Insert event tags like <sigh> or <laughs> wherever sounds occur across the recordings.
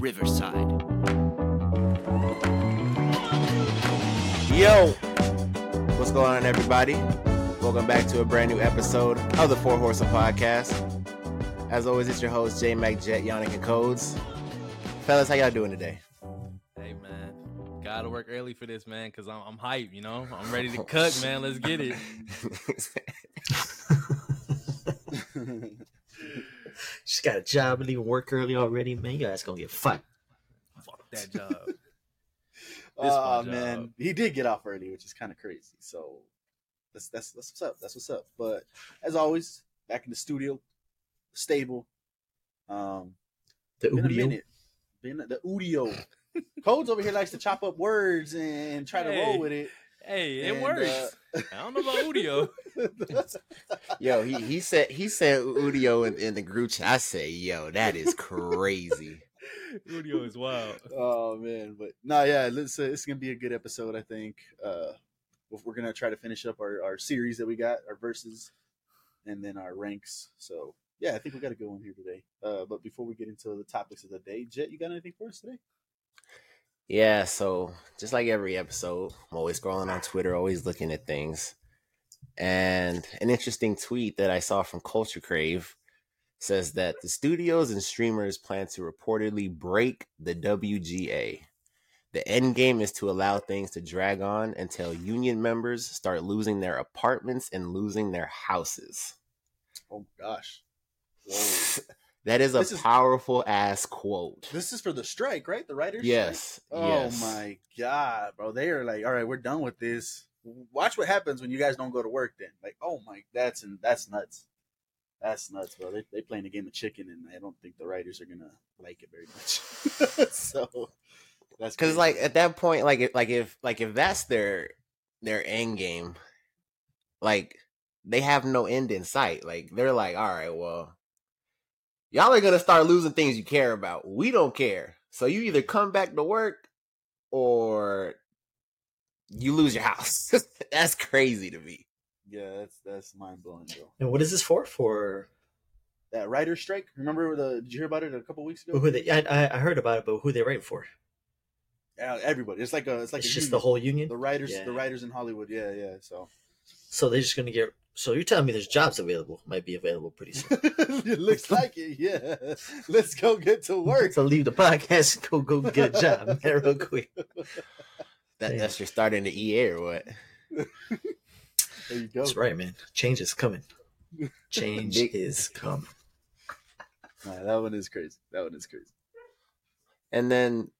Riverside. Yo, what's going on, everybody? Welcome back to a brand new episode of the Four Horsemen Podcast. As always, it's your host J Mac Jet, Yannick and Codes. Fellas, how y'all doing today? Hey man, gotta work early for this, man, cause I'm I'm hype. You know, I'm ready to cut, man. Let's get it. <laughs> <laughs> <laughs> She's got a job and even work early already, man. You guys gonna get fucked. Fuck that job. <laughs> Oh my man, job. he did get off early, which is kind of crazy. So that's that's that's what's up. That's what's up. But as always, back in the studio, stable. Um, The been a Udio. minute. Been the Udio. <laughs> Codes over here likes to chop up words and try to roll with it. Hey, it And, works. I don't know about Udio. <laughs> yo, he, he said he said Udio in, in the group chat. I say, yo, that is crazy. <laughs> Udio is wild. oh man, but no, yeah, let's, uh, it's gonna be a good episode. I think uh, we're gonna try to finish up our, our series that we got, our verses, and then our ranks. So yeah, I think we got a good one here today. Uh, but before we get into the topics of the day, Jet, you got anything for us today? Yeah, so just like every episode, I'm always scrolling on Twitter, always looking at things. And an interesting tweet that I saw from Culture Crave says that the studios and streamers plan to reportedly break the WGA. The end game is to allow things to drag on until union members start losing their apartments and losing their houses. Oh gosh, <laughs> Whoa. That is a is- powerful ass quote. this is for the strike, right? The writers. Yes. strike? Oh yes. my god, bro! They are like, all right, we're done with this. Watch what happens when you guys don't go to work. Then, like, oh my, that's and that's nuts. That's nuts, bro. They they playing a game of chicken, and I don't think the writers are gonna like it very much. <laughs> so that's because like at that point like if, like if like if that's their their end game like they have no end in sight like they're like all right well y'all are gonna start losing things you care about we don't care so you either come back to work or you lose your house <laughs> that's crazy to me yeah, that's that's mind blowing, bro. And what is this for? For That writer strike. Remember the? Did you hear about it a couple weeks ago? who they? I, I I heard about it, but who they writing for? Yeah, everybody. It's like a. It's like it's a just union. the whole union. the writers. Yeah. The writers in Hollywood. Yeah, yeah. So So they're just gonna get. So you're telling me there's jobs available? Might be available pretty soon. <laughs> it looks <laughs> like it. Yeah. Let's go get to <laughs> work. so leave the podcast and go go get a job, man, real quick. that, that's your start in the ea or what There you go. That's right, man. Change is coming. Change is coming. Nah, that one is crazy. That one is crazy. And then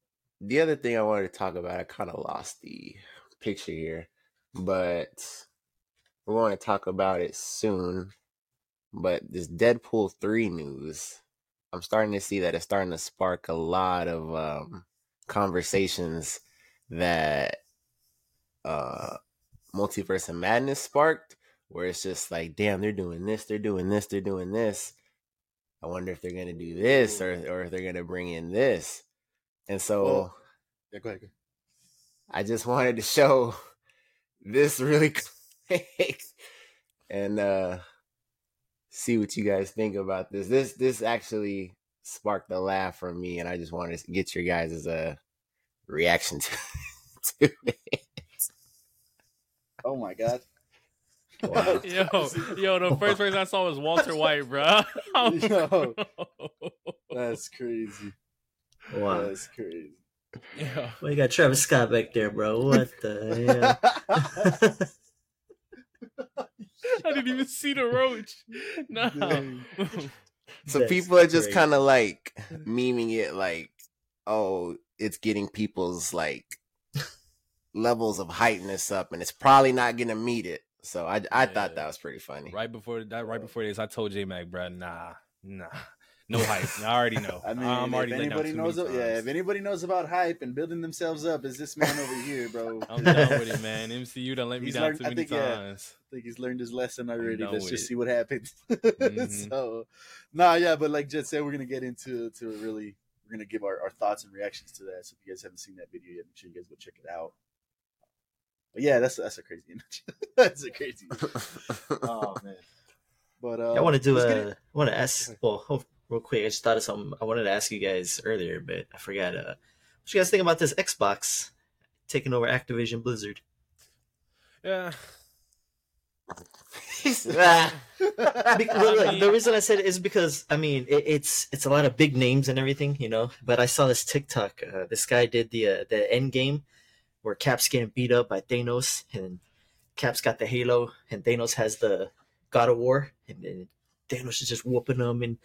the other thing I wanted to talk about, I kind of lost the picture here, but we're going to talk about it soon. But this Deadpool 3 news, I'm starting to see that it's starting to spark a lot of um, conversations that uh, Multiverse of Madness sparked, where it's just like, damn, they're doing this, they're doing this, they're doing this. I wonder if they're gonna do this or or if they're gonna bring in this. And so Well- Yeah, go ahead. go ahead. I just wanted to show <laughs> this really quick and uh see what you guys think about this. This this actually sparked a laugh from me and I just wanted to get your guys' uh reaction to, <laughs> to it. Oh my god. Wow. <laughs> Yo, yo, the first <laughs> person I saw was Walter White, bro. Yo. That's crazy. Wow. That's crazy. yeah. Well, you got Travis Scott back there, bro. What the hell? <laughs> I didn't even see the roach. <laughs> Nah. So That's people are just kind of like mm-hmm. memeing it like, oh, it's getting people's like levels of heightness up, and it's probably not gonna meet it. So I I thought that was pretty funny. right before that, right before this, I told J Mac, bro, nah, nah, no hype. I already know. <laughs> I mean, I'm already if anybody too knows, many yeah, if anybody knows about hype and building themselves up, is this man over here, bro? <laughs> I'm done with it, man. MCU done let me He's down learned- too I many think, yeah. times. I think he's learned his lesson already. Let's just it. see what happens. <laughs> Mhm. so, nah, yeah, but like Jet said, we're gonna get into to really, we're gonna give our, our thoughts and reactions to that. So if you guys haven't seen that video yet, make sure you guys go check it out. But yeah, that's that's a crazy image. that's a crazy. Image. Oh man. But uh, I want to do let's a. I want to ask. Well, hold, real quick. I just thought of something I wanted to ask you guys earlier, but I forgot. Uh, what you guys think about this Xbox taking over Activision Blizzard? Yeah. <laughs> Ah. Well, the reason I said it is because I mean it, it's it's a lot of big names and everything, you know. But I saw this TikTok. Uh, this guy did the uh, the end game where Cap's getting beat up by Thanos, and Cap's got the Halo, and Thanos has the God of War, and, then Thanos is just whooping him, and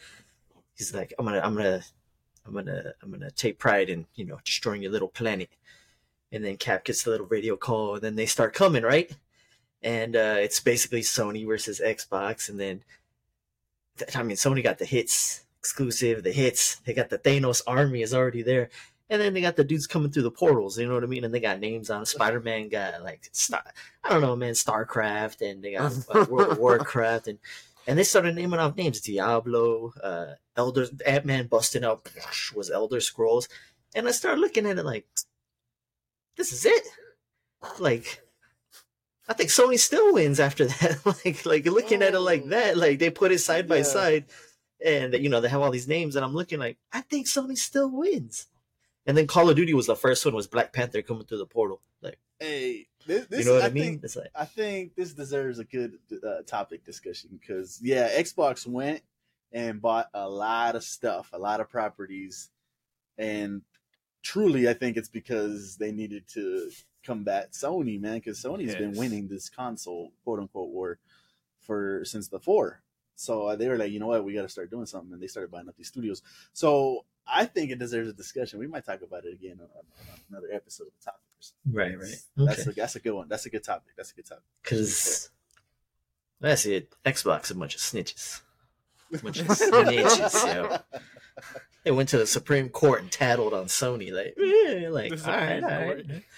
he's like, "I'm gonna, I'm gonna, I'm gonna, I'm gonna take pride in you know destroying your little planet." And then Cap gets the little radio call, and then they start coming, right? and uh, it's basically Sony versus Xbox. And then, I mean, Sony got the hits exclusive, the hits. They got the Thanos army is already there, and then they got the dudes coming through the portals. You know what I mean? And they got names on. Spider Man got like Star, I don't know, man, Starcraft, and they got uh, World of <laughs> Warcraft, and and they started naming off names: Diablo, uh, Elder Ant Man busting out was Elder Scrolls, and I started looking at it like, this is it, like. I think Sony still wins after <laughs> that. like, like looking at it like that, like they put it side by Yeah. side, and you know they have all these names, and I'm looking like I think Sony still wins. And then Call of Duty was the first one, was Black Panther coming through the portal. Like, Hey, this, this you know what I, I mean? Think, like, I think this deserves a good uh, topic discussion because yeah, Xbox went and bought a lot of stuff, a lot of properties, and truly, I think it's because they needed to combat Sony, man, because Sony's been winning this console quote unquote war for since the four. So uh, they were like, you know what, we got to start doing something, and they started buying up these studios. So I think it deserves a discussion. We might talk about it again on, on another episode of the topic. right, right, That's okay. a that's a good one. That's a good topic. That's a good topic. Because that's it. Xbox a bunch of snitches. Bunch of <laughs> snitches, yo. They went to the Supreme Court and tattled on Sony. Like, yeah, like, The all right, Supreme all Court. right. <laughs>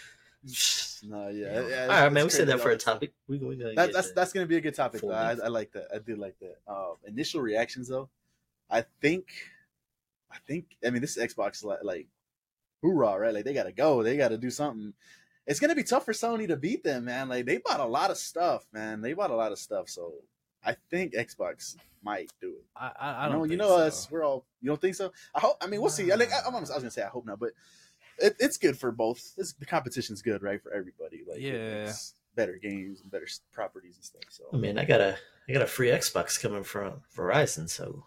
No, yeah, all yeah. right, man. We said that for a topic. We, we gonna That, get that's that. that's gonna be a good topic. Though. I. I like that. I do like that. Uh, initial reactions though, I think, I think. I mean, this is Xbox like, like, hoorah, right? Like they gotta go. They gotta do something. It's gonna be tough for Sony to beat them, man. Like they bought a lot of stuff, man. They bought a lot of stuff. So I think Xbox might do it. I, I, I I don't know, you know so. us. We're all. You don't think so? I hope. I mean, we'll see. I, like, I, I'm, I was gonna say I hope not, but it, it's good for both. It's, the competition's good, right, for everybody. Like, Yeah. better games and better properties and stuff. So, I mean, I got a I got a free Xbox coming from Verizon, so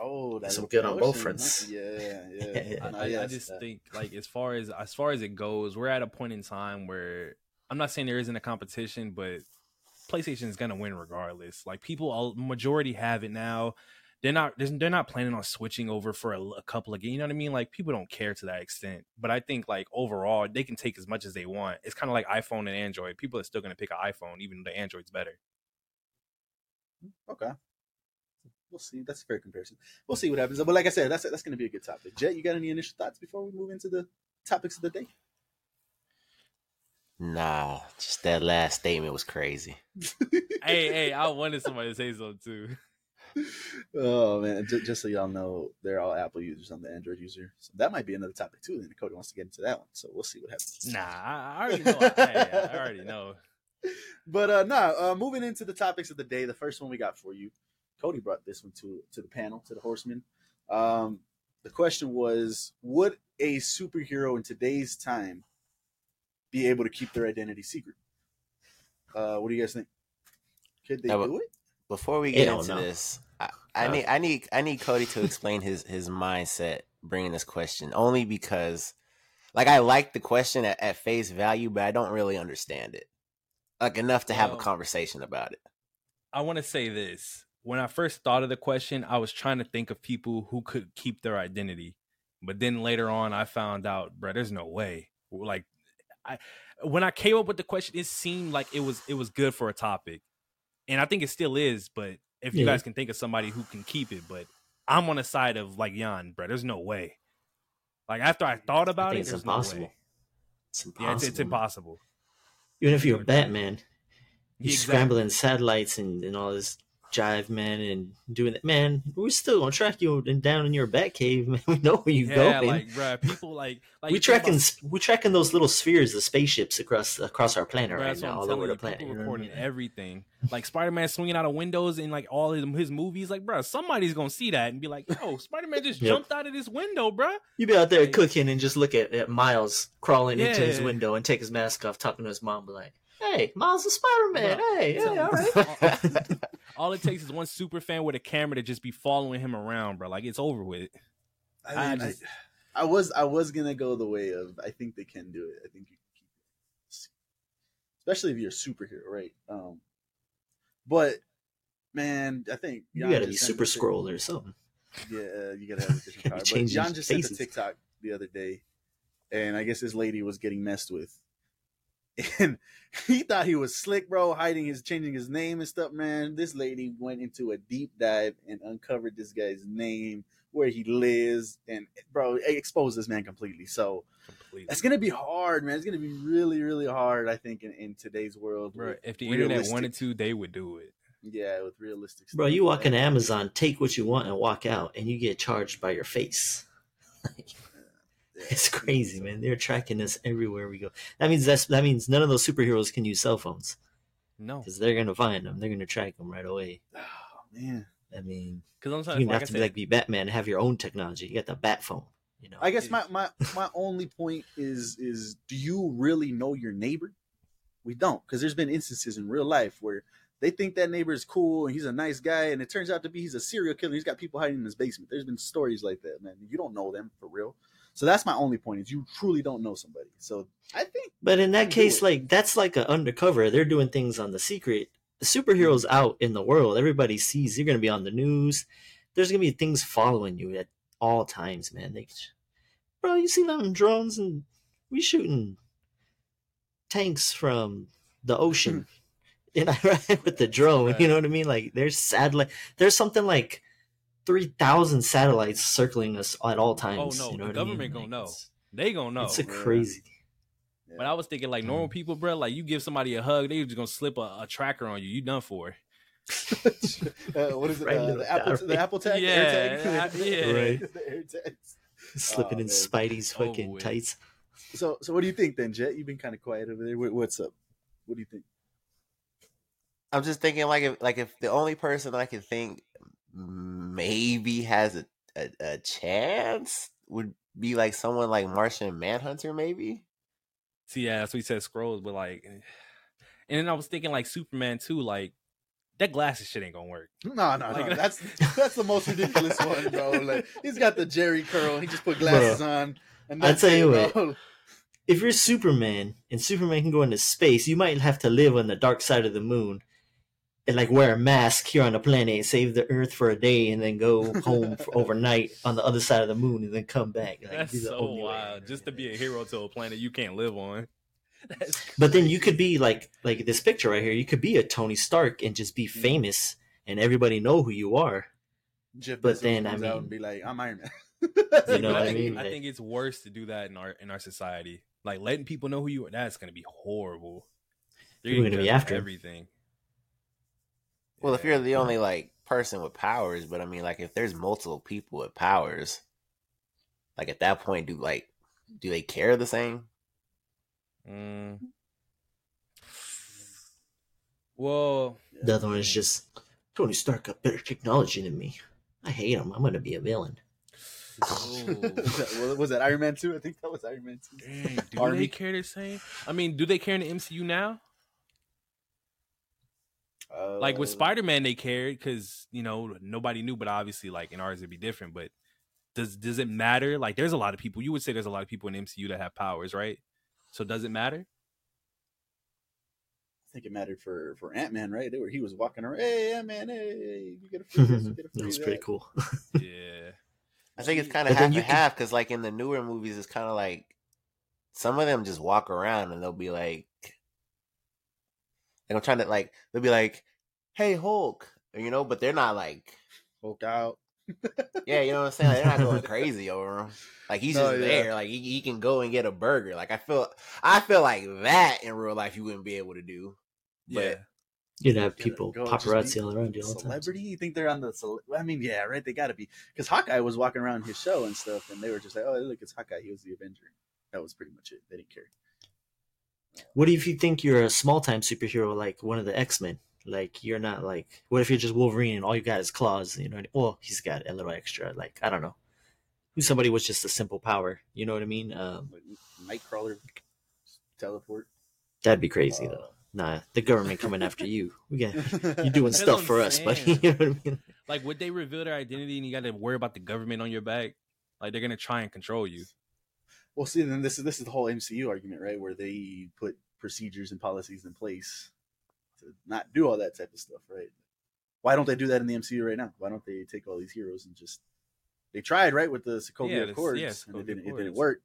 oh, that's Some good on both fronts. <laughs> Yeah, yeah. I- I, I- I just that- think like as far as as far as it goes, we're at a point in time where I'm not saying there isn't a competition, but PlayStation is gonna win regardless. Like people, all majority have it now. They're not they're they're not planning on switching over for a, a couple of games. You know what I mean? Like people don't care to that extent. But I think like overall, they can take as much as they want. It's kind of like iPhone and Android. People are still gonna pick an iPhone, even though the Android's better. okay. We'll see. That's a fair comparison. We'll see what happens. But like I said, that's that's going to be a good topic. Jet, you got any initial thoughts before we move into the topics of the day? Nah, just that last statement was crazy. <laughs> hey, hey, I wanted somebody to say something too. oh man, just, just so y'all know, they're all Apple users. I'm the Android user, so that might be another topic too. And Cody wants to get into that one, so we'll see what happens. Nah, I, I already know. hey, I already know. <laughs> But uh no, uh, moving into the topics of the day. The first one we got for you, Cody brought this one to to the panel to the Horsemen. Um, the question was, would a superhero in today's time be able to keep their identity secret? Uh, what do you guys think? Could they That would- do it? Before we get into know. this, I, I Uh, need I need I need Cody to explain his his mindset bringing this question only because like I like the question at, at face value, but I don't really understand it like enough to have a conversation about it. I want to say this. When I first thought of the question, I was trying to think of people who could keep their identity. But then later on, I found out, bro, there's no way. Like, I when I came up with the question, it seemed like it was it was good for a topic, and I think it still is. But if you Yeah. guys can think of somebody who can keep it, but I'm on the side of like Jan, bro. There's no way. Like after I thought about think it, it's impossible. no. It's impossible. Yeah, it's, it's impossible. Even if you're. Batman, you're exactly. scrambling satellites and, and all this jive, man, and doing that, man, we're still gonna track you down in your bat cave, <laughs> man. We know where you yeah, going. like bruh, people like like we tracking about- we tracking those little spheres, the spaceships across across our planet right now, all over the planet. People you know what I recording mean? everything, like Spider Man swinging out of windows in like all his, his movies. Like, bruh, somebody's gonna see that and be like, oh, "Yo, Spider Man just Yep. jumped out of this window, bruh." You be out there Like- cooking and just look at, at Miles crawling into his window and take his mask off, talking to his mom, be like, "Hey, Miles the Spider Man. Hey, tell hey, all. <laughs> <laughs> All it takes is one super fan with a camera to just be following him around, bro. Like it's over with. I, I mean, I, just- I was I was gonna go the way of I think they can do it. I think you can keep it, especially if you're a superhero, right? Um, but man, I think You gotta be super a scroll or something. Yeah, you gotta have a different Gotta <laughs> power. But change Jan these just sent a. TikTok the other day, and I guess this lady was getting messed with, <laughs> and he thought he was slick, bro, hiding his changing his name and stuff. Man, this lady went into a deep dive and uncovered this guy's name, where he lives, and bro, it exposed this man completely. So Completely. it's gonna be hard, man. It's gonna be really, really hard. I think in, in today's world, Bro, if the internet realistic- wanted to, they would do it. yeah, with realistic, Bro, you walk man. into Amazon, take what you want, and walk out, and you get charged by your face. <laughs> <laughs> Yeah, It's crazy, man. They're tracking us everywhere we go. That means that's that means none of those superheroes can use cell phones No, because they're gonna find them. They're gonna track them right away. Oh man. I mean, because I'm you sorry, don't like have I to be like be Batman and have your own technology. You got the Bat phone. You know, I guess my, my my only point is is do you really know your neighbor? We don't because there's been instances in real life where they think that neighbor is cool and he's a nice guy and it turns out to be he's a serial killer. He's got people hiding in his basement. There's been stories like that, man. You don't know them for real. So that's my only point is you truly don't know somebody. So I think But in that case, like that's like an undercover. They're doing things on the secret. The superheroes mm-hmm. out in the world, everybody sees. You're gonna be on the news. There's gonna be things following you at all times, man. They, bro, you see them drones and we shooting tanks from the ocean. Mm-hmm. <laughs> in Iraq with the drone, you know what I mean? Like there's satellite. There's something like three thousand satellites circling us at all times. Oh no, you know the what I mean? government gonna Like, know. It's, they gonna know. it's a Yeah. crazy. yeah. But I was thinking, like normal people, bro. Like you give somebody a hug, they just gonna slip a, a tracker on you. You done for. <laughs> uh, what is it? Right uh, the the Apple direct. the Apple tag? The Yeah, AirTag? uh, <laughs> yeah. Right. the AirTags. Slipping Oh, in man. Spidey's Over fucking with. tights. So so what do you think then, Jet? You've been kind of quiet over there. What's up? What do you think? I'm just thinking like if like if the only person I can think maybe has a, a, a chance would be like someone like Martian Manhunter, maybe. See, yeah, that's what he said. Scrolls, but like, eh, and then I was thinking like Superman too. Like that glasses shit ain't gonna work. No, no, <laughs> Like- no. That's <laughs> that's the most ridiculous one, bro. Like he's got the Jerry curl. He just put glasses on. And I that's tell you what, bro. If you're Superman and Superman can go into space, you might have to live on the dark side of the moon and like wear a mask here on the planet, save the Earth for a day, and then go home for <laughs> overnight on the other side of the moon, and then come back. Like, That's so wild. Just to be a hero to a planet you can't live on. <laughs> But then you could be like like this picture right here. You could be a Tony Stark and just be mm-hmm. famous, and everybody know who you are. Jeff but Bezos then, I comes out mean- and be like, "I'm Iron Man." <laughs> You know But what I think, mean? I think it's worse to do that in our in our society. Like letting people know who you are. That's gonna be horrible. You're People are gonna be judged for after him. Everything. Well, if you're the only like person with powers, but I mean, like if there's multiple people with powers, like at that point, do like do they care the same? Mm. Well, The other one is just Tony Stark got better technology than me. I hate him. I'm gonna be a villain. Was <laughs> that- was that Iron Man two? I think that was Iron Man two. dang, do Army. they care the same? I mean, do they care in the MCU now? Like with Uh, Spider Man, they cared because you know nobody knew, but obviously, like in ours, it'd be different. But does does it matter? Like, there's a lot of people. You would say there's a lot of people in MCU that have powers, right? So does it matter? I think it mattered for for Ant Man, right? They were he was walking around. Hey, Ant Man, hey, you get a free this, you get a <laughs> free that was pretty cool. Yeah. <laughs> I think it's kind of half and can- half because, like in the newer movies, it's kind of like some of them just walk around and they'll be like, and I'm trying to like they'll be like, "Hey Hulk," you know, but they're not like, Hulk out. yeah, you know what I'm saying? Like, they're not going <laughs> crazy over him. Like he's Oh, just yeah. there. Like he, he can go and get a burger. Like I feel, I feel like that in real life you wouldn't be able to do. Yeah. You'd have people go, just be paparazzi all around you all the time. Celebrity? You think they're on the? Cele- I mean, yeah, right. They got to be because Hawkeye was walking around his show and stuff, and they were just like, "Oh, look, it's Hawkeye. He was the Avenger." That was pretty much it. They didn't care. What if you think you're a small time superhero like one of the X Men? Like you're not like what if you're just Wolverine and all you got is claws, you know? Well, he's got a little extra, like I don't know. Who somebody with just a simple power, you know what I mean? Um, Nightcrawler, teleport. that'd be crazy Uh, though. Nah, the government coming after you. We got <laughs> you doing stuff for I'm us, buddy. <laughs> you know what I mean? Like, would they reveal their identity and you got to worry about the government on your back? Like, they're gonna try and control you. Well, see, then this is this is the whole MCU argument, right? Where they put procedures and policies in place to not do all that type of stuff, right? Why don't they do that in the MCU right now? Why don't they take all these heroes and just they tried right with the Sokovia Yeah, Accords yeah, and it Sokovia didn't it didn't work.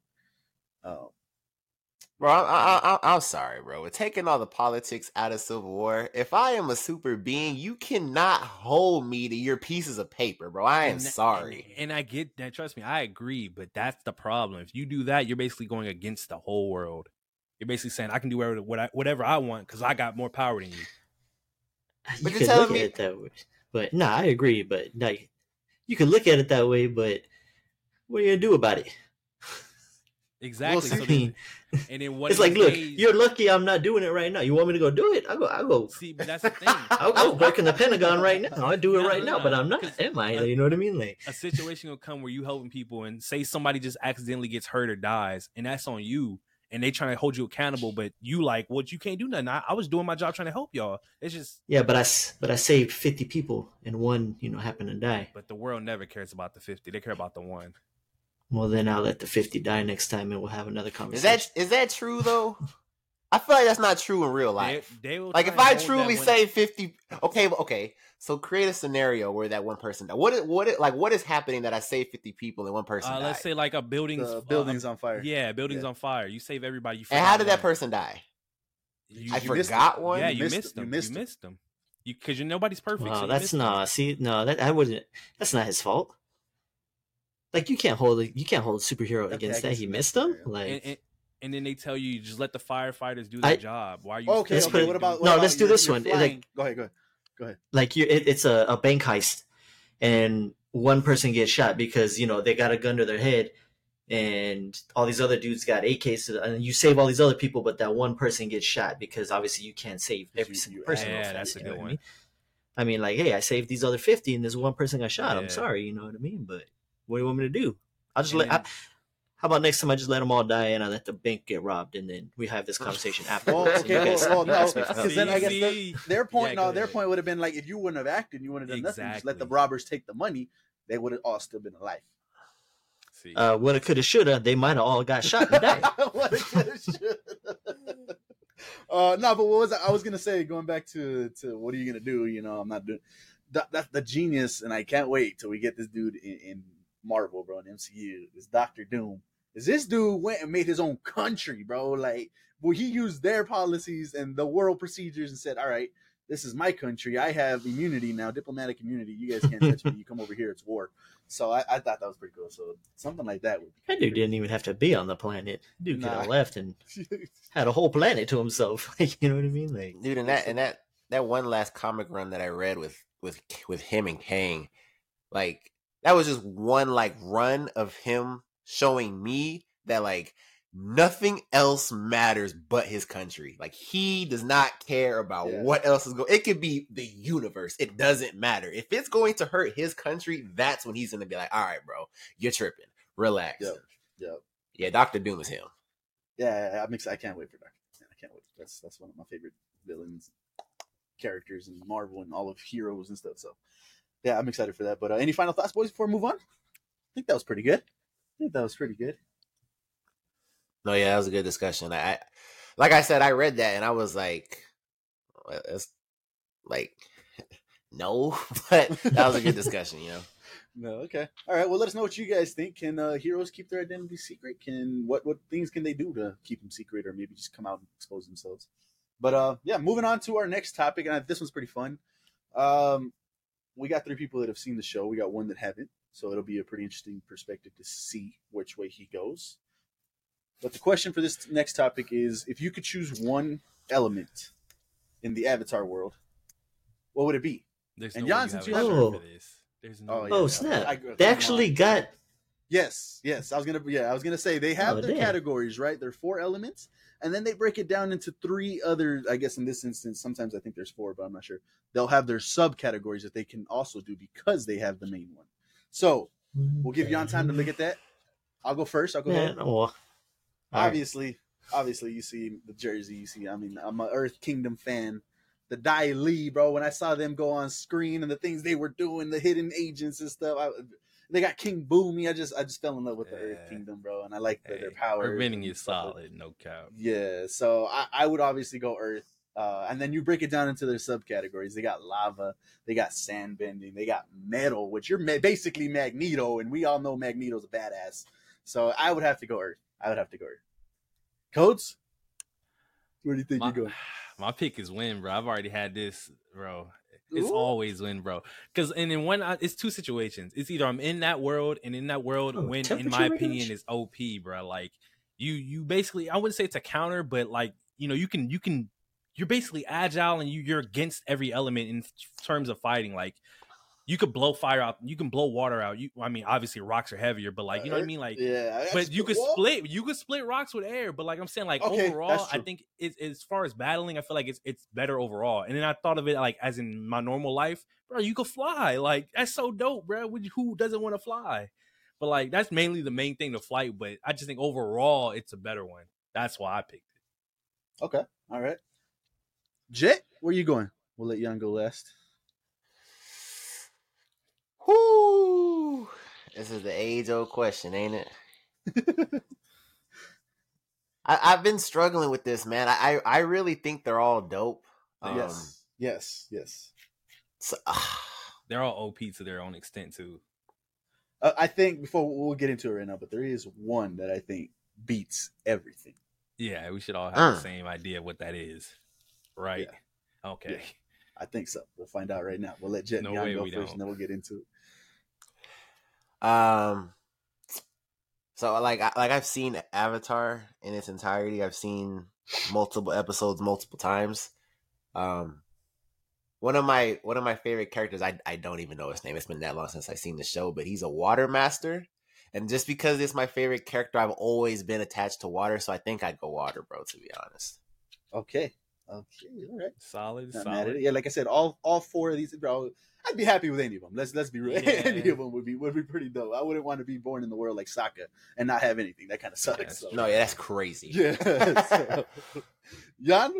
Oh, Bro, I, I, I, I'm sorry, bro. With taking all the politics out of Civil War, if I am a super being, you cannot hold me to your pieces of paper, bro. I am And sorry. And, and I get that. Trust me, I agree. But that's the problem. If you do that, you're basically going against the whole world. You're basically saying I can do whatever what I, whatever I want because I got more power than you. Uh, but you you're look me- at it that way. But no, I agree. But no, you can look at it that way. But what are you gonna do about it? Exactly. see, so then, and then what? it's like, look, you're lucky I'm not doing it right now. You want me to go do it? I go, I go. see, but that's the thing. I'll, I'll work in the Pentagon right now. I do it No, right no, now, no, but I'm not. Am I? a- You know what I mean? Like, a situation will come where you helping people and say somebody just accidentally gets hurt or dies, and that's on you. And they trying to hold you accountable, but you like, what? You can't do nothing. I, I was doing my job trying to help y'all. It's just, yeah, but I but I saved 50 people, and one, you know, happened to die. but the world never cares about the fifty. They care about the one. Well, then I'll let the 50 die next time, and we'll have another conversation. Is that is that true though? I feel like that's not true in real life. they will Like if I truly that say fifty, okay, okay. So create a scenario where that one person died. What is what is, like what is happening that I save fifty people and one person uh, died? let's say like a building's uh, building's on fire. Yeah, building's Yeah. on fire. You save everybody. You and how forgot did that person die? You, I you missed forgot one. yeah, You you missed missed, them. them. You missed You them. missed them. You because you're nobody's perfect. so that's missed them. not. See, no, that I wouldn't. That's not his fault. Like you can't hold you can't hold a superhero Okay, against that. He missed them. Like And, and, and then they tell you just let the firefighters do their I- job. Why are you? Okay, okay. put it- what about no, about let's do this one. Like- go ahead, go ahead. go ahead. like you it, it's a, a bank heist and one person gets shot because you know they got a gun to their head and all these other dudes got AKs to- and you save all these other people but that one person gets shot because obviously you can't save every You- single you person Yeah, that, that's a you know good what I mean? I mean like hey I saved these other 50 and this one person got shot I'm sorry you know what I mean but what do you want me to do I'll just And let I, how about next time I just let them all die and I let the bank get robbed and then we have this <laughs> conversation Well, afterwards and you okay, guys- well, well, no, make fun because then I guess See? Their point, Yeah, no, their ahead. point would have been like if you wouldn't have acted, you wouldn't have done nothing. Just let the robbers take the money. They would have all still been alive. See, uh, woulda, coulda, shoulda. They might have all got shot and died. <laughs> What a good shit. uh, no, but what was I, I was gonna say? Going back to to what are you gonna do? You know, I'm not doing that. That's the genius, and I can't wait till we get this dude in, in Marvel, bro, in MCU. is Doctor Doom. Is this dude went and made his own country, bro? Like, well, he used their policies and the world procedures and said, "All right, this is my country. I have immunity now, diplomatic immunity. You guys can't touch me. You come over here, it's war." So I, I thought that was pretty cool. So something like that would be That dude didn't even have to be on the planet. Dude could have left and <laughs> had a whole planet to himself. <laughs> You know what I mean? Like, dude and that and that that one last comic run that i read with with with him and kang like that was just one like run of him showing me that like nothing else matters but his country like he does not care about Yeah. what else is going it could be the universe it doesn't matter if it's going to hurt his country that's when he's gonna be like all right bro you're tripping relax Yep. Yep. yeah dr doom is him Yeah, I'm excited. I can't wait for Doctor. I can't wait. That's that's one of my favorite villains, characters in Marvel and all of heroes and stuff. So, yeah, I'm excited for that. But uh, any final thoughts, boys, before we move on? I think that was pretty good. I think that was pretty good. No, yeah, that was a good discussion. I, I like I said, I read that and I was like, well, it's like <laughs> no, <laughs> but that was a good discussion, you know. <laughs> No, okay, all right. Well, let us know what you guys think. Can uh, heroes keep their identity secret? Can what what things can they do to keep them secret, or maybe just come out and expose themselves? But uh, yeah, moving on to our next topic, and I, this one's pretty fun. Um, we got three people that have seen the show. We got one that haven't, so it'll be a pretty interesting perspective to see which way he goes. But the question for this next topic is: If you could choose one element in the Avatar world what would it be? There's And no way Jan, since you have- Oh. for this. There's no. Oh, yeah. Oh I- snap! I- they actually on. got Yes, yes. I was gonna yeah, I was gonna say they have Oh, their damn. categories, right? They're four elements, and then they break it down into three other. I guess in this instance, sometimes I think there's four, but I'm not sure. They'll have their subcategories that they can also do because they have the main one. So we'll give Jan time to look at that. I'll go first. I'll go Man, ahead. all right. Obviously, obviously, you see the jersey. You see, I mean, I'm an Earth Kingdom fan. The Dai Li, bro. When I saw them go on screen and the things they were doing, the hidden agents and stuff, I, they got King Bumi. I just, I just fell in love with the Earth Kingdom, bro, and I like the, their Hey, power. Preventing is solid, no cap. Yeah, so I, I would obviously go Earth. Uh, and then you break it down into their subcategories. They got lava, they got sand bending, they got metal, which you're ma- basically Magneto, and we all know Magneto's a badass. So I would have to go Earth. I would have to go Earth. Codes? Where do you think My, you're going? <sighs> my pick is win, bro. I've already had this, bro. It's Ooh. always win, bro. Because and in one, it's two situations. It's either I'm in that world, and in that world, Oh, win, in my opinion, is OP, bro. Like you, you basically, I wouldn't say it's a counter, but like you know, you can, you can, you're basically agile, and you, you're against every element in terms of fighting. Like you could blow fire out, you can blow water out. You, I mean, obviously rocks are heavier, but like you know what I mean, like yeah, but you could split you could split rocks with air but like i'm saying like Okay, overall i think it, as far as battling i feel like it's it's better overall and then i thought of it like as in my normal life bro you could fly like that's so dope bro who doesn't want to fly but like that's mainly the main thing to flight but i just think overall it's a better one that's why i picked it Okay, all right. Jet, where you going? We'll let Jan go last. Whoo! This is the age old question, ain't it? <laughs> I, I've been struggling with this, man. I, I I really think they're all dope. Um, yes, yes, yes. so- they're all op to their own extent too Uh, I think before we'll get into it right now, but there is one that I think beats everything. yeah we should all have Uh. the same idea of what that is right okay I think so. We'll find out right now. We'll let Jet No and Jan go first, don't. and then we'll get into it. Um. So like I, like I've seen Avatar in its entirety. I've seen multiple episodes multiple times. Um, one of my one of my favorite characters. I I don't even know his name. It's been that long since I've seen the show, but he's a water master. And just because it's my favorite character, I've always been attached to water. So I think I'd go water, bro. To be honest. Okay, okay, all right. solid Not solid. Yeah, like I said, all all four of these, bro. I'd be happy with any of them. Let's let's be real. <laughs> Yeah. any of them would be would be pretty dope. I wouldn't want to be born in the world like Sokka and not have anything. That kind of sucks. that's so. No, yeah, that's crazy. <laughs> Yeah. <laughs> so, Jan,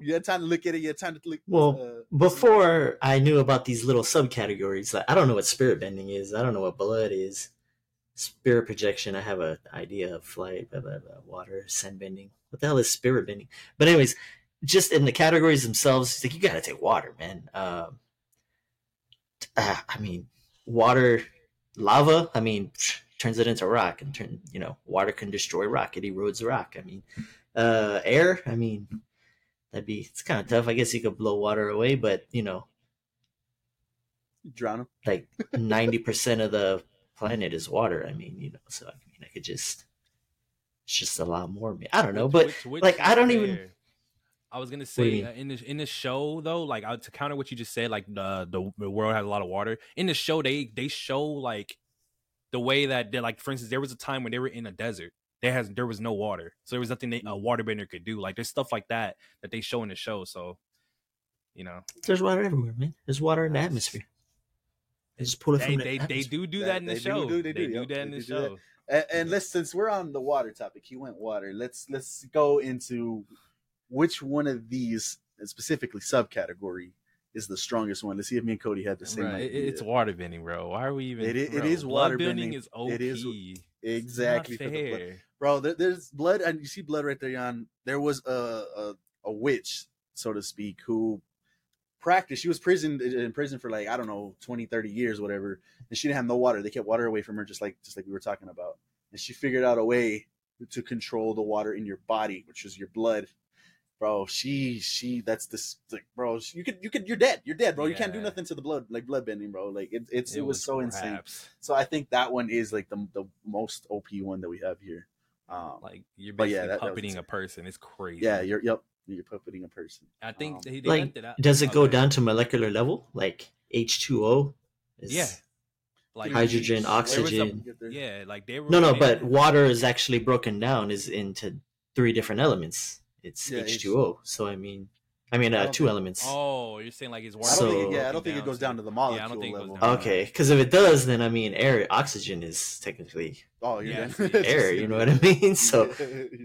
you had time to look at it. You had time to look. Well, uh, before I knew about these little subcategories. Like I don't know what spirit bending is. I don't know what blood is. Spirit projection. I have an idea of flight, blah, blah, blah, water, sand bending. What the hell is spirit bending? But anyways, just in the categories themselves, it's like you gotta take water, man. Um, uh, I mean, water, lava. I mean, psh, turns it into rock, and turn you know, water can destroy rock. It erodes rock. I mean, uh, air. I mean, that'd be it's kind of tough. I guess you could blow water away, but you know, drown 'em. like ninety percent of the planet is water. I mean, you know, so I mean, I could just it's just a lot more. I don't know, but Which- which like, I don't even- fair. I was gonna say uh, in the in the show though, like uh, to counter what you just said, like the, the the world has a lot of water. In the show, they they show like the way that they like, for instance, there was a time when they were in a desert. There has there was no water, so there was nothing they, a waterbender could do. Like there's stuff like that that they show in the show. So you know, there's water everywhere, man. There's water in the atmosphere. They just pull it they from the they, they do do That- that in the they show. do- they They do, do yep, that in the do that. show. And, and let's since we're on the water topic, he went water. Let's let's go into which one of these uh, specifically subcategory is the strongest one. Let's see if me and Cody had the same it- idea. it's water bending, bro. Why are we even? It it bro, water bending. Is OP. It is exactly the bro. There, there's blood, and you see blood right there, Jan. There was a, a a witch, so to speak, who practiced. She was prisoned uh, in prison for like I don't know 20, 30 years, whatever, and she didn't have no water. They kept water away from her, just like just like we were talking about. And she figured out a way to control the water in your body, which is your blood. Bro, she she that's this like bro. You could you could you're dead. You're dead, bro. You can't do nothing to the blood like blood bending, bro. Like it, it's it, was, so insane. So I think that one is like the the most OP one that we have here. Um, Like you're But yeah, basically that- that puppeting insane. a person. It's crazy. yeah, you're yep. You're puppeting a person. I think Um, they, they like, it does it go ahead. down to molecular level, like H two O? is Yeah. Like Hydrogen, there some- oxygen. Get yeah, like they were. No, no, they- but water is actually broken down is into three different elements. It's Yeah, H two O. So I mean, I mean, I uh, don't two think- elements. Oh, you're saying like it's I water. don't think. So- yeah, I don't think it goes down to the molecule Yeah, I don't think it goes level. down. Okay, because if it does, then I mean, air oxygen is technically Oh, Yeah, air. You know what I mean? <laughs> So,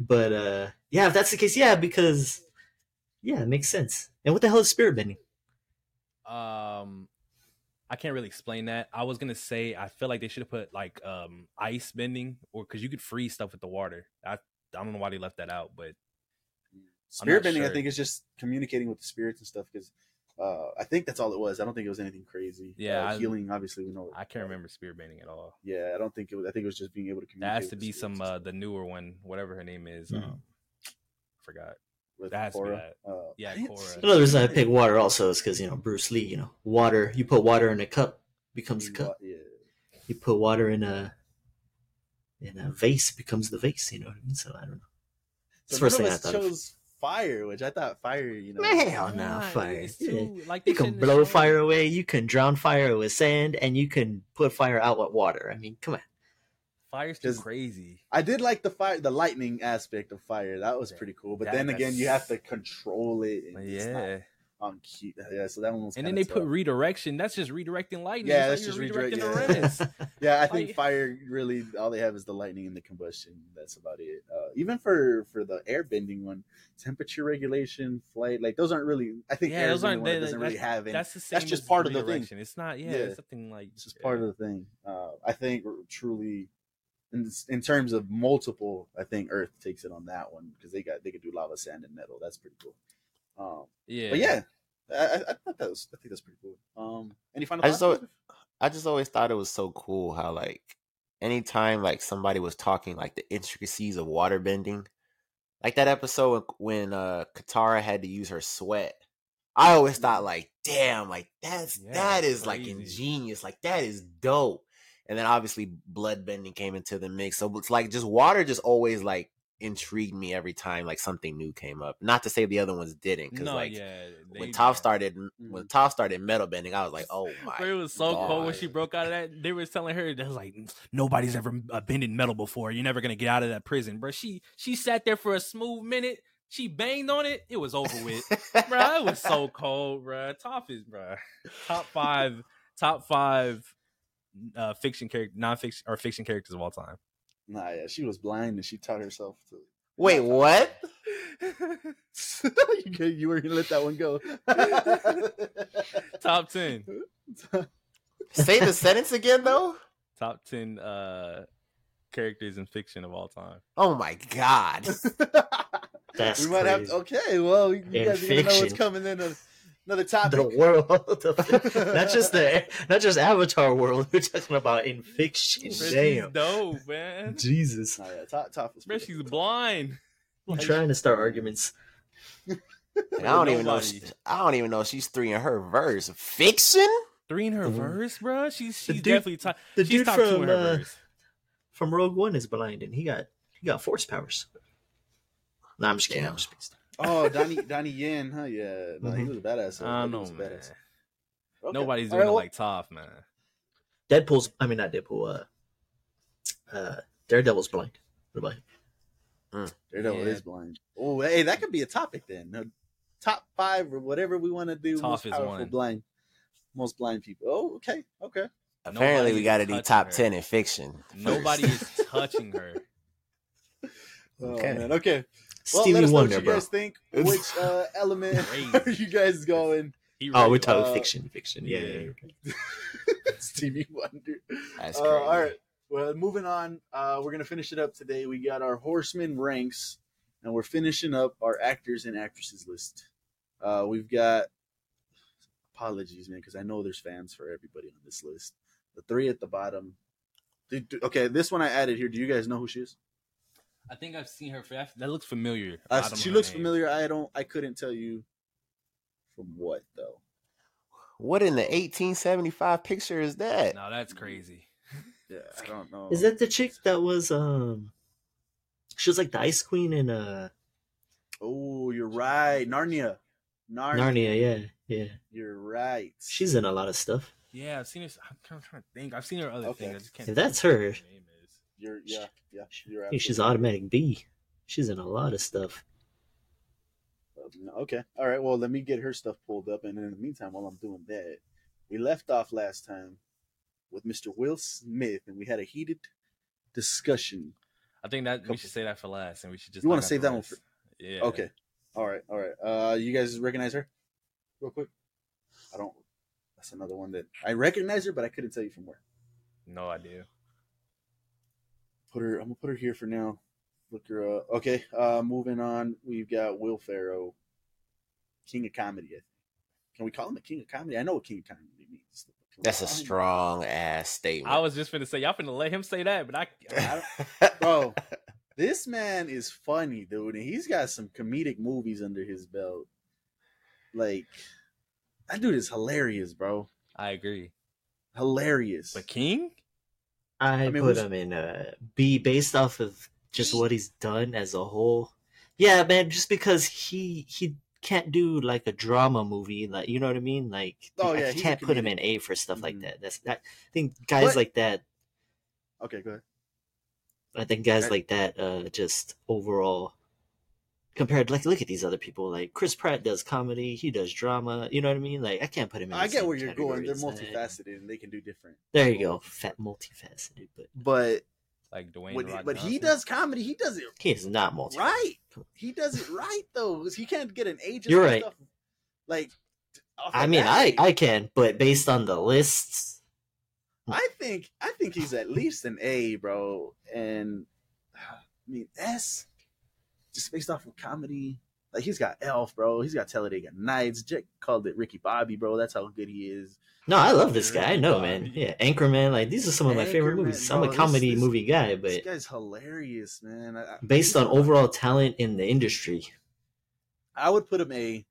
but uh, yeah, if that's the case, yeah, because yeah, it makes sense. And what the hell is spirit bending? Um, I can't really explain that. I was gonna say I feel like they should have put like um ice bending, or because you could freeze stuff with the water. I I don't know why they left that out, but Spirit not bending, I think, is just communicating with the spirits and stuff. Because uh, I think that's all it was. I don't think it was anything crazy. Yeah, uh, I- healing. Obviously, we know. I can't remember spear bending at all. Yeah, I don't think it was. I think it was just being able to communicate. That has to be some uh the newer one, whatever her name is. Mhm. Um, forgot. stuff with that has to be Korra. Uh, Yeah, I didn't Korra. see Another reason I it. pick water also is because you know Bruce Lee. You know, water. You put water in a cup, becomes a cup. Yeah. You put water in a in a vase, becomes the vase. You know what I mean? So I don't know. It's So the first thing I us thought. Of. chose fire, which I thought fire. You know, Hell oh, no, Nah, fire. too- like You can blow fire shown- away. You can drown fire with sand, and you can put fire out with water. I mean, come on. Fire's too 'Cause- crazy. I did like the fire, the lightning aspect of fire. That was Yeah. pretty cool. But That- then again, you have to control it. And it's not Yeah, on cue. <laughs> Yeah, so that one was. and then they put redirection. That's just redirecting lightning. Yeah, It's that's just redirect- redirecting the yeah. <laughs> Yeah, I think fire really all they have is the lightning and the combustion. That's about it. Uh, even for for the air bending one, temperature regulation, flight, like those aren't really. I think Yeah, air those aren't- they- doesn't really have any. That's the same. That's just part of the thing. It's not. Yeah, Yeah. it's something like. It's just part of the thing. Uh, I think truly, in in terms of multiple, I think Earth takes it on that one because they got they could do lava, sand, and metal. That's pretty cool. Um, Yeah, but yeah, I, I, I thought that was. I think that's pretty cool. Um, any final I thoughts? just always, I just always thought it was so cool how like anytime like somebody was talking like the intricacies of water bending, like that episode when uh Katara had to use her sweat. I always thought like, damn, like that's Yeah, that's is like ingenious, like that is dope. And then obviously blood bending came into the mix. So it's like just water just always like intrigued me every time like something new came up. Not to say the other ones didn't, because No, like yeah. when they- Toph started when Mhm. Toph started metal bending, I was like, oh <laughs> my. It was so cold when she broke out of that. They were telling her that was like nobody's ever uh, bended metal before. You're never gonna get out of that prison, bro. She she sat there for a smooth minute. She banged on it. It was over with, bro. It was so cold, bro. Top is, bro. Top five, top five, uh, fiction character, non-fiction or fiction characters of all time. Nah, yeah, she was blind and she taught herself to. Wait, what? <laughs> you, you were gonna let that one go. top <laughs> ten, Say the sentence again, though. top ten uh characters in fiction of all time. Oh my god! <laughs> That's we might have to, okay. Well, you In guys are gonna know what's coming in. A, another topic. <laughs> <laughs> the world, <laughs> the- not just the not just Avatar world. We're talking about in fiction. Bro, Damn, she's dope, man. Jesus! Nah, yeah, top, top was Bro, she's blind. I'm trying to start arguments. And I don't even know. She- I don't even know she's three in her verse. Fiction? Three in her Mhm. verse, bro. She's The she's dude- definitely top. The she's dude top two from in her uh, from Rogue One is blind, and he got he got force powers. No, I'm just kidding. Yeah. I'm just kidding. Oh, <laughs> Donnie Donnie Yen, huh? Yeah, no, he Mhm. was a badass. I don't know, man. badass. Okay. Nobody's doing right, it well, like Toph, man. Deadpool's. I mean, not Deadpool. Uh, uh, Daredevil's blind. What about him? Daredevil Yeah. is blind. Oh, hey, that could be a topic then. Uh, Top five or whatever we want to do. Toph most is powerful one. blind, most blind people. Oh, okay, okay. Apparently, we got to do top her. ten in fiction. Nobody is touching her. <laughs> Oh, Okay. man. Okay. Well, let us know Wonder, what you bro. guys think. Which uh, <laughs> element <laughs> are you guys going? He Oh, we're talking Uh, fiction. Fiction. Yeah. yeah. yeah, yeah. <laughs> Stevie Wonder. That's Uh, all right. Well, moving on. Uh, we're gonna finish it up today. We got our horseman ranks, and we're finishing up our actors and actresses list. Uh, we've got apologies, man, because I know there's fans for everybody on this list. The three at the bottom. Did- okay, this one I added here. Do you guys know who she is? I think I've seen her. That, that looks familiar. Uh, she looks name. familiar. I don't. I couldn't tell you from what though. What in the 1875 picture is that? No, that's crazy. <laughs> Yeah, I don't know. Is that the chick that was um? She was like the ice queen in uh. Oh, you're right. Narnia. Narnia. Narnia, yeah, yeah. You're right. She's in a lot of stuff. Yeah, I've seen her. I'm trying to think. I've seen her other Okay. things. I just can't. If that's her- her name is. You're yeah yeah. You're I think she's absolutely automatic B. She's in a lot of stuff. Okay. All right. Well, let me get her stuff pulled up, and in the meantime, while I'm doing that, we left off last time with Mr. Will Smith, and we had a heated discussion. I think that we should say that for last, and we should just. You wanna knock save the that one for- Yeah. Okay. All right. All right. Uh, you guys recognize her, real quick? I don't. That's another one that I recognize her, but I couldn't tell you from where. No idea. Put her. I'm gonna put her here for now. Look her up. Okay. Uh, moving on. We've got Will Ferrell, King of Comedy. I think. Can we call him the King of Comedy? I know what King of Comedy means. That's a strong ass statement. I was just gonna say y'all finna let him say that, but I, I <laughs> bro. This man is funny, dude, and he's got some comedic movies under his belt. Like that dude is hilarious, bro. I agree. Hilarious. But King, I, I mean, put him in a B based off of just what he's done as a whole. Yeah, man, just because he he can't do like a drama movie, like you know what I mean. Like, Oh, I yeah, a can't put him in A for stuff like Mhm. that. That's that. I think guys But- like that. okay, go ahead. I think guys Right. like that, uh, just overall, compared like look at these other people. Like Chris Pratt does comedy, he does drama. You know what I mean? Like I can't put him. in the I get same where you're going. They're category as that. multifaceted and they can do different. There you go, fat multifaceted, but But like Dwayne, when, The Rock but he does comedy. He does it he is not multifaceted. right. He does it right though. 'cause He can't get an agent. You're right. Stuff. Like, I mean, I I can, but based on the lists, hmm. I think I think he's at least an A, bro. And I mean S, just based off of comedy. Like he's got Elf, bro. He's got Talladega Nights. Jack called it Ricky Bobby, bro. That's how good he is. no, I love this guy. I know, man. Yeah, Anchorman. Like these are some of my favorite Anchorman, movies. I'm bro, a comedy this- movie guy, but this guy's hilarious, man. I- based on overall talent in the industry, I would put him A.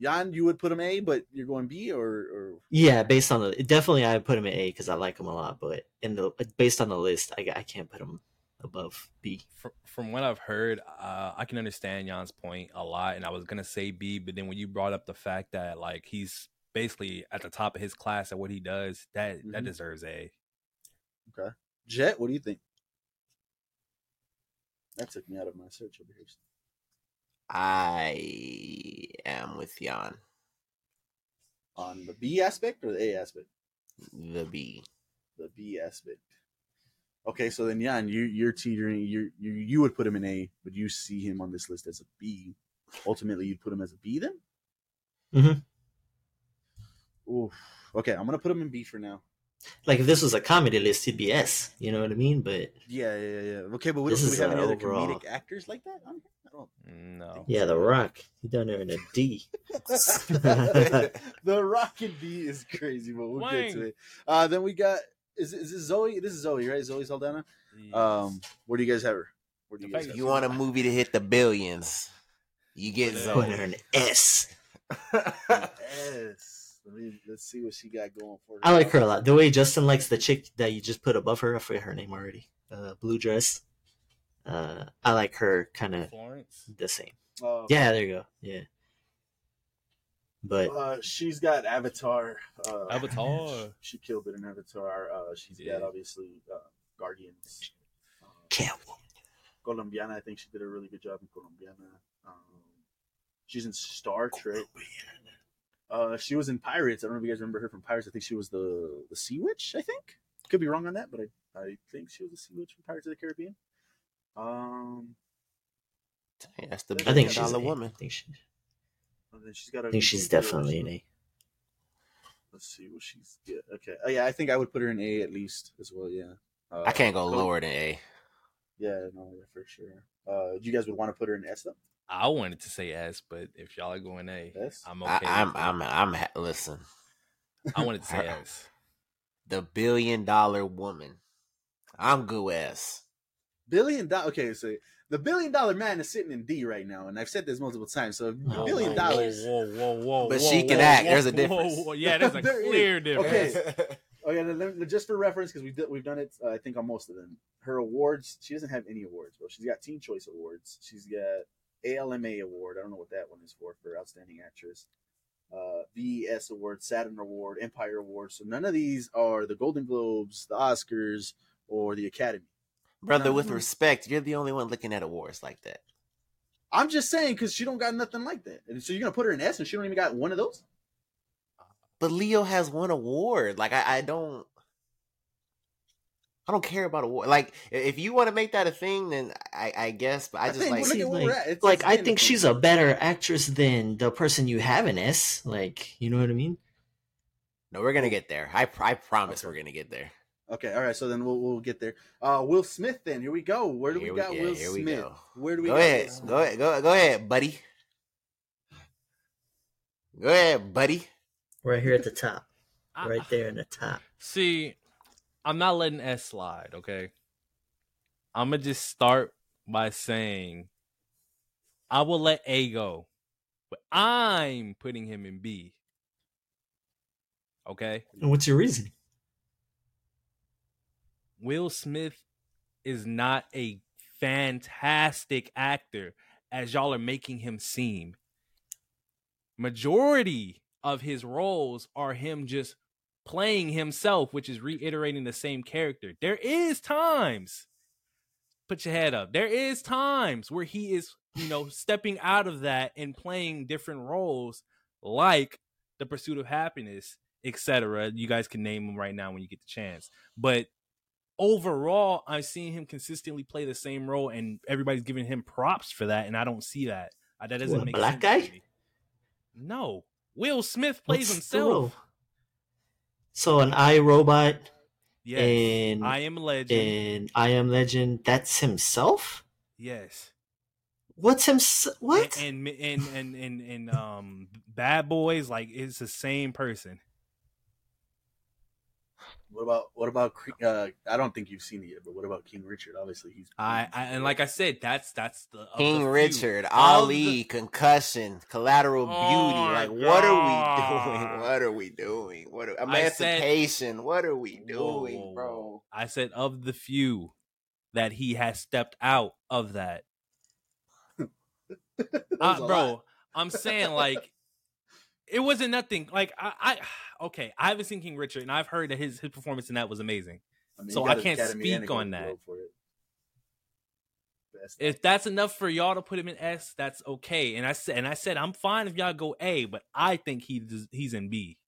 Jan, you would put him A, but you're going B or or yeah, based on the definitely I would put him at A because I like him a lot. But in the based on the list, I I can't put him above B. from, from what I've heard, uh, I can understand Jan's point a lot, and I was gonna say B, but then when you brought up the fact that like he's basically at the top of his class at what he does, that that Mhm. deserves A. Okay, Jet. What do you think? That took me out of my search over here. I am with Jan. On the B aspect or the A aspect? The B. The B aspect. Okay, so then Jan, you you're teetering. You you you would put him in A, but you see him on this list as a B. Ultimately, you'd put him as a B then. Mhm. Oof. Okay, I'm gonna put him in B for now. Like if this was a comedy list, he'd be S. You know what I mean? But Yeah, yeah, yeah. Okay, but we, This do we is, have any other overall. comedic actors like that on here? I don't. No, yeah, The Rock, he done there in a D. <laughs> the Rocket B is crazy, but we'll get to it. Uh, then we got is is this Zoe? This is Zoe, right? Zoe Saldana. Um, where do you guys have her? Where do you guys have You want a movie to hit the billions? You get Yeah. Put Zoe. her in S. <laughs> Yes. Let me let's see what she got going for. I like her a lot. The way Justin likes the chick that you just put above her, I forget her name already. Uh, blue dress. Uh, I like her kind of the same. Uh, Yeah, there you go. Yeah, but Uh, she's got Avatar. Uh, Avatar. <laughs> She killed it in Avatar. Uh, she's Yeah. got obviously uh, Guardians. Uh, Catwoman. Colombiana. I think she did a really good job in Colombiana. Um, she's in Star Trek. Uh, she was in Pirates. I don't know if you guys remember her from Pirates. I think she was the the Sea Witch. I think could be wrong on that, but I, I think she was the Sea Witch from Pirates of the Caribbean. Um, That's the I I think she's A. woman. I think she, and then she's got. A I think she's definitely an A. Let's see what she's. Yeah. Okay. Oh, yeah, I think I would put her in A at least as well. Yeah. Uh, I can't go lower than A. Yeah. No. Yeah. For sure. Uh, you guys would want to put her in S though. I wanted to say S, but if y'all are going A, S? am okay. I'm, with it. I'm, I'm, listen. I wanted to say <laughs> S. The billion dollar woman. I'm good with S. Billion dollar. Okay, so the billion dollar man is sitting in D right now, and I've said this multiple times. So Oh, billion dollars. Whoa, whoa, whoa! But whoa, she can whoa, act. whoa, There's a whoa, difference. whoa. Yeah, there's a <laughs> There is. clear difference. Okay. Oh yeah, then- then just for reference, because we've we've done it, uh, I think on most of them. Her awards, she doesn't have any awards, bro. She's got Teen Choice Awards. She's got ALMA award. I don't know what that one is for for outstanding actress. Uh, VES award, Saturn award, Empire award. So none of these are the Golden Globes, the Oscars, or the Academy. Brother, with Mhm. respect, you're the only one looking at awards like that. I'm just saying because she don't got nothing like that. And so you're gonna put her in S, and she don't even got one of those. But Leo has one award. Like I, I don't I don't care about award. Like if you want to make that a thing, then I, I guess. But I, I just think like See, at like, we're at. It's- like I think she's a better actress than the person you have in S. Like, you know what I mean? no, we're gonna get there. I I promise Okay. we're gonna get there. Okay, all right. So then we'll we'll get there. Uh, Will Smith. Then here we go. Where do we we- got yeah, Will here we Smith? go. Where do we Go got ahead, Will Smith? go ahead, go go ahead, buddy. Go ahead, buddy. Right here at the top. <laughs> Right there in the top. See, I'm not letting S slide, okay? I'm gonna just start by saying I will let A go, but I'm putting him in B. Okay? And what's your reason? Will Smith is not a fantastic actor as y'all are making him seem. Majority of his roles are him just playing himself, which is reiterating the same character. There is times, put your head up. There is times where he is, you know, stepping out of that and playing different roles, like the pursuit of happiness, etc. You guys can name them right now when you get the chance. But overall, I've seen him consistently play the same role, and everybody's giving him props for that, and I don't see that. That doesn't What, make black sense guy? No, Will Smith plays What's himself. So an I Robot Yes, and I am Legend. and I Am Legend. That's himself. yes, What's him? What? And and and and and, and um, Bad Boys like it's the same person. What about what about? Uh, I don't think you've seen it yet, but what about King Richard? Obviously, he's. I, I and like I said, that's that's the of the King few. Richard, Ali, the- concussion, collateral beauty. Oh, like, what are we <laughs> doing? What are we doing? What are, I said- emancipation? what are we doing, whoa, bro? I said of the few that he has stepped out of that. <laughs> That Uh, bro, lot. I'm saying like it wasn't nothing. Like I, I <sighs> okay, I haven't seen King Richard, and I've heard that his his performance in that was amazing. I mean, so I can't Academy speak on that. Globe for it. Best If that's enough for y'all to put him in S, that's okay. And I said, and I said, I'm fine if y'all go A, but I think he he's in B.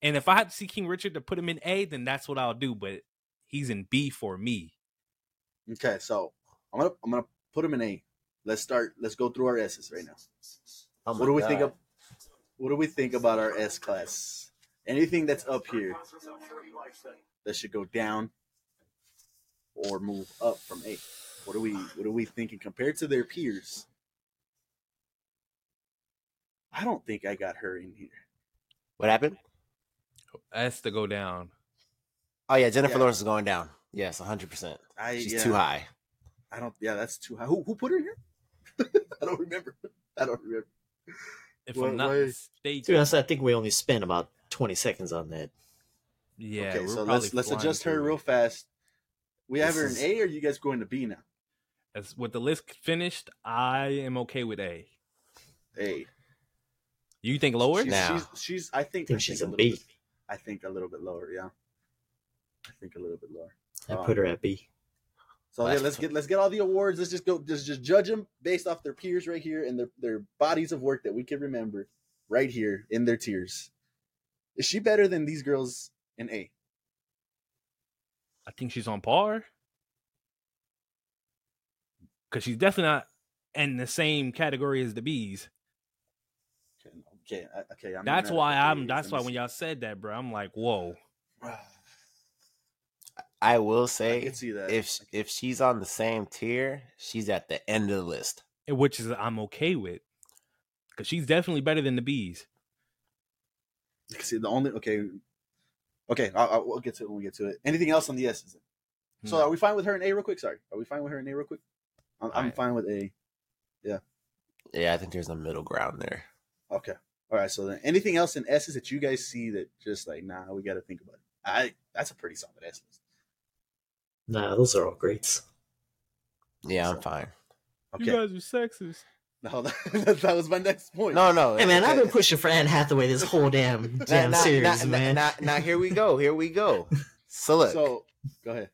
And if I have to see King Richard to put him in A, then that's what I'll do. But he's in B for me. Okay, so I'm gonna I'm gonna put him in A. Let's start. Let's go through our S's right now. Oh what do we think of? What do we think about our S class? Anything that's up here that should go down or move up from A. What are we What are we thinking compared to their peers? I don't think I got her in here. What happened? S to go down. Oh yeah, Jennifer Yeah. Lawrence is going down. Yes, 100. percent She's yeah, too high. I don't. Yeah, that's too high. Who Who put her here? <laughs> I don't remember. I don't remember. If Why- I'm not why- Dude, mistaken, that's, I think we only spent about twenty seconds on that. yeah. okay, so let's let's adjust her real fast. We have This her in is- A, or you guys going to B now? As with the list finished, I am okay with A. A. You think lower? She's, Now. she's, she's I think, I think I she's think a little bit- I think a little bit lower. Yeah, I think a little bit lower. I Um, put her at B. So yeah, let's get let's get all the awards. Let's just go just just judge them based off their peers right here and their their bodies of work that we can remember right here in their tears. Is she better than these girls in A? I think she's on par. Cause she's definitely not in the same category as the bees. Okay, okay, okay. I'm That's why I'm. That's why when y'all said that, bro, I'm like, whoa. I will I say, can see that. if if she's on the same tier, she's at the end of the list. Eh, which is I'm okay with, cause she's definitely better than the bees. see the only okay, okay. I'll, I'll, we'll get to it when we get to it. Anything else on the S's? So No. are we fine with her in A real quick? Sorry, are we fine with her in A real quick? I'm, I'm Alright. fine with A. Yeah. Yeah, I think there's a middle ground there. Okay. All right. So then, anything else in S's that you guys see that just like, nah, we got to think about it. I that's a pretty solid S list. Nah, those are all greats. Yeah, I'm fine. Okay. You guys are sexist. no, <laughs> that, that was my next point. No, no. Hey man, I've been pushing for Anne Hathaway this whole damn damn now- series, now- man. Now, now here we go. Here we go. <laughs> So look, So go ahead.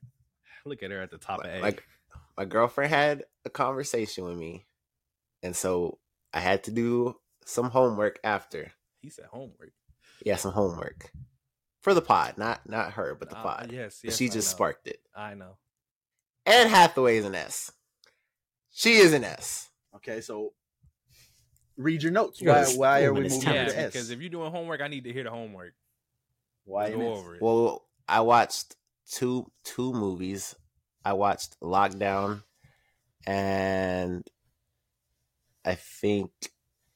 Look at her at the top of A. like my girlfriend had a conversation with me, and so I had to do some homework after. he said homework. Yeah, some homework for the pod, not not her, but the Uh, pod. yes, But yes. she I just know. sparked it. I know. Anne Hathaway is an S. She is an S. Okay, so read your notes. Why, why are we moving Yeah, to S? because if you're doing homework, I need to hear the homework. why Go an S? over it. Well, I watched two two movies. I watched Lockdown and I think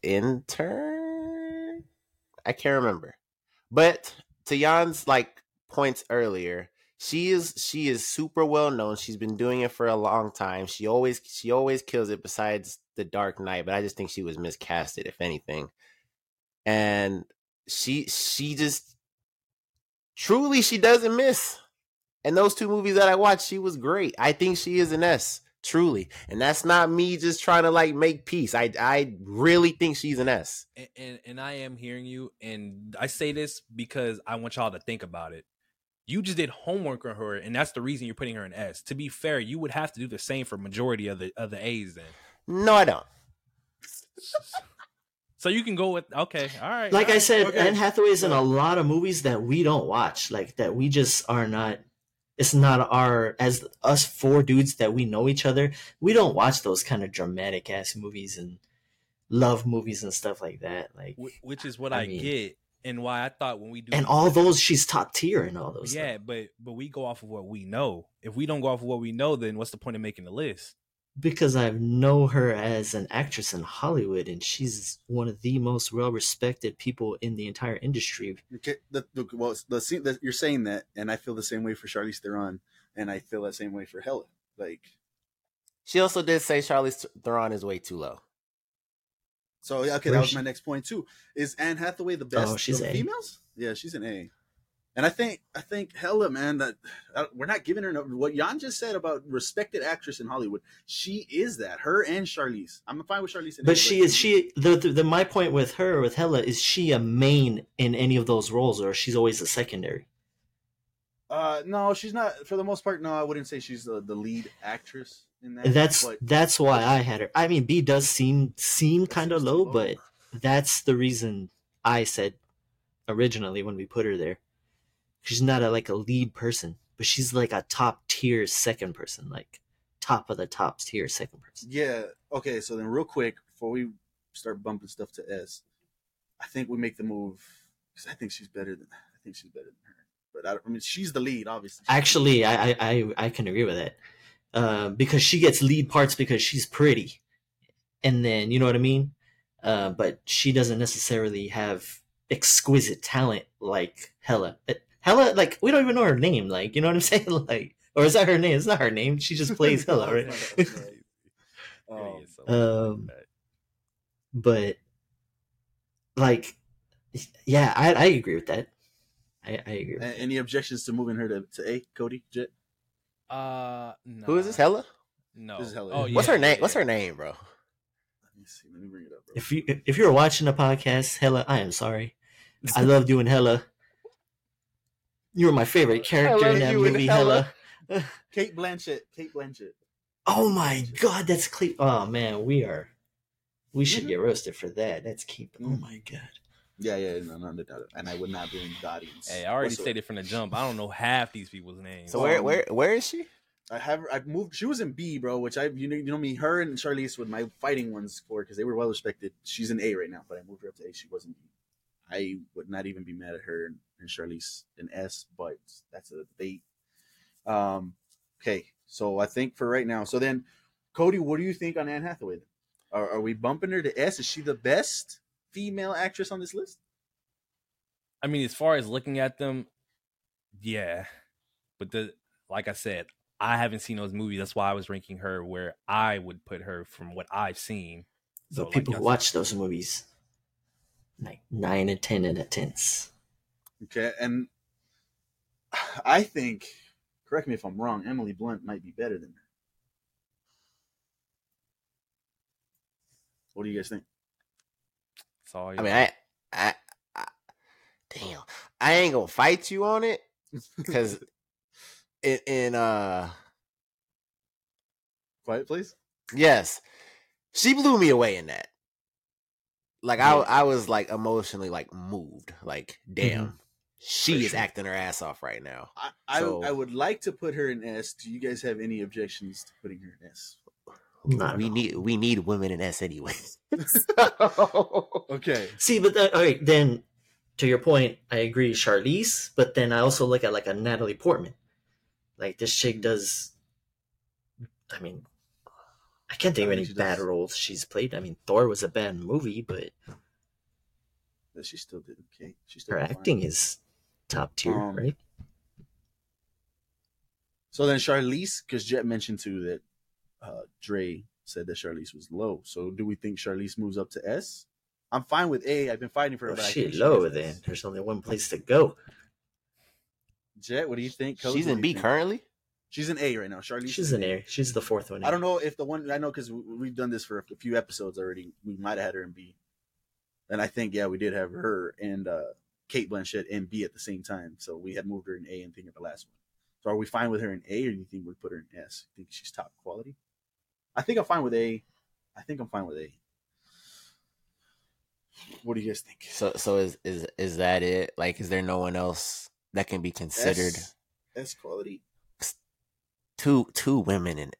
Intern. I can't remember. But to Jan's like points earlier, she is she is super well known. She's been doing it for a long time. She always she always kills it besides The Dark Knight, but I just think she was miscasted if anything. And she she just truly she doesn't miss. And those two movies that I watched, she was great. I think she is an S, truly. And that's not me just trying to like make peace. I I really think she's an S. and, and and I am hearing you, and I say this because I want y'all to think about it. You just did homework on her, and that's the reason you're putting her in S. To be fair, you would have to do the same for majority of the of the A's then. No, I don't. So you can go with okay, all right. like all I said, okay. Anne is in a lot of movies that we don't watch, like that we just are not. It's not our as us four dudes that we know each other. We don't watch those kind of dramatic ass movies and love movies and stuff like that. Like, which is what I I, mean- get, and why I thought when we do and all those, she's top tier and all those. yeah, but but we go off of what we know. If we don't go off of what we know, then what's the point of making the list? Because I know her as an actress in Hollywood, and she's one of the most well respected people in the entire industry. Okay, the, the, well, the scene that you're saying that, and I feel the same way for Charlize Theron, and I feel that same way for Hela. Like, She also did say Charlize Theron is way too low. so yeah, okay, Where that was she- my next point too. Is Anne Hathaway the oh, best Oh, she's of A. females? Yeah, she's an A. And I think I think Hela, man, that uh, we're not giving her no, what Jan just said about respected actress in Hollywood. She is that. Her and Charlize. I'm fine with Charlize. But she is she the, the the my point with her with Hela is she a main in any of those roles or she's always a secondary. Uh, no, she's not. For the most part, no, I wouldn't say she's the, the lead actress in that. That's but that's why I had her. I mean, B does seem seem kind of low, low. but that's the reason I said originally when we put her there. She's not a, like a lead person, but she's like a top tier second person, like top of the top tier second person. yeah. Okay, so then real quick before we start bumping stuff to S, I think we make the move because I think she's better than I think she's better than her. But I, I mean, she's the lead, obviously. Actually, I I I, I can agree with that uh, because she gets lead parts because she's pretty, and then you know what I mean. Uh, but she doesn't necessarily have exquisite talent like Hela. Uh, Hela, like we don't even know her name. Like you know what I'm <laughs> saying? Like, or is that her name? It's not her name. She just plays <laughs> Hela, right? <laughs> Um, Um, but like, yeah, I I agree with that. I, I agree. With a- that. any objections to moving her to, to A, Cody? Jet? Uh, Who is this? Hela? No. This is Hela. Oh, yeah, What's her name? yeah. What's her name, bro? Let me see. Let me bring it up. Bro. If you if you're watching the podcast, Hela, I am sorry. I love doing Hela. You were my favorite character in that movie, Hela. Hela. <laughs> Cate Blanchett. Cate Blanchett. Oh my god, that's Cle- Oh man, we are. We should Mhm. get roasted for that. That's keep. Oh my god. Yeah, yeah, no, no, no, no, and I would not blame the audience. Hey, I already whatsoever. stated from the jump. I don't know half these people's names. So where where where is she? I have I've moved. She was in B, bro. Which I you know you know me. Her and Charlize were my fighting ones for because they were well respected. She's in A right now, but I moved her up to A. She wasn't I would not even be mad at her and, and Charlize in S, but that's a debate. Um. Okay, so I think for right now. So then, Cody, what do you think on Anne Hathaway? Are, are we bumping her to S? Is she the best female actress on this list? I mean, as far as looking at them, yeah. But the like I said, I haven't seen those movies. That's why I was ranking her where I would put her from what I've seen. The So, like people y'all who watch those movies, like nine and ten out of tens. Okay, and I think, correct me if I'm wrong, Emily Blunt might be better than her. What do you guys think? That's all. I mean, I, I, I, damn, I ain't gonna fight you on it because <laughs> in, in uh, Quiet, please. yes, she blew me away in that. Like I, Yeah. I was like emotionally like moved. Like, damn, she For is acting her ass off right now. I, I, So- I would like to put her in S. Do you guys have any objections to putting her in S? Not we need we need women in S anyway. <laughs> <laughs> Okay. See, but that, all right, then to your point, I agree, Charlize. But then I also look at like a Natalie Portman. Like this chick does. I mean, I can't think of any bad does. roles she's played. I mean, Thor was a bad movie, but But She still did okay. She still her did fine. acting is top tier, Um, right? So then Charlize, because Jet mentioned too that uh, Dre said that Charlize was low. So do we think Charlize moves up to S? I'm fine with A. I've been fighting for her. Oh, but I shit, she low then. S. There's only one place to go. Jet, what do you think? Coach, She's in B think? currently. She's in A right now. Charlize. She's in an A. She's the fourth one. I don't know if the one I know because we've done this for a few episodes already. We might have had her in B, and I think yeah, we did have her and uh, Cate Blanchett and B at the same time. So we had moved her in A and think of the last one. So are we fine with her in A, or do you think we put her in S? think she's top quality? I think I'm fine with A. I think I'm fine with A. What do you guys think? So so is is is that it? Like, is there no one else that can be considered S, S quality. two two women in?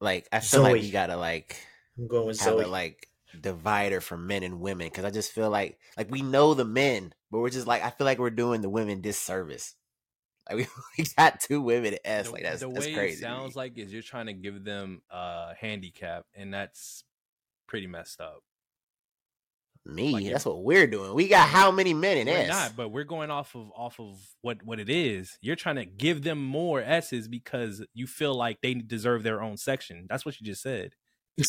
Like, I feel like you gotta like I'm going with have Zoe. a like divider for men and women because I just feel like like we know the men, but we're just like I feel like we're doing the women disservice. Like we, <laughs> we got two women in S. like that's the that's way crazy. it sounds like is you're trying to give them a handicap, and that's pretty messed up. me. like that's what we're doing. We got how many men in We're S? not, but we're going off of off of what what it is. You're trying to give them more S's because you feel like they deserve their own section. That's what you just said. <laughs>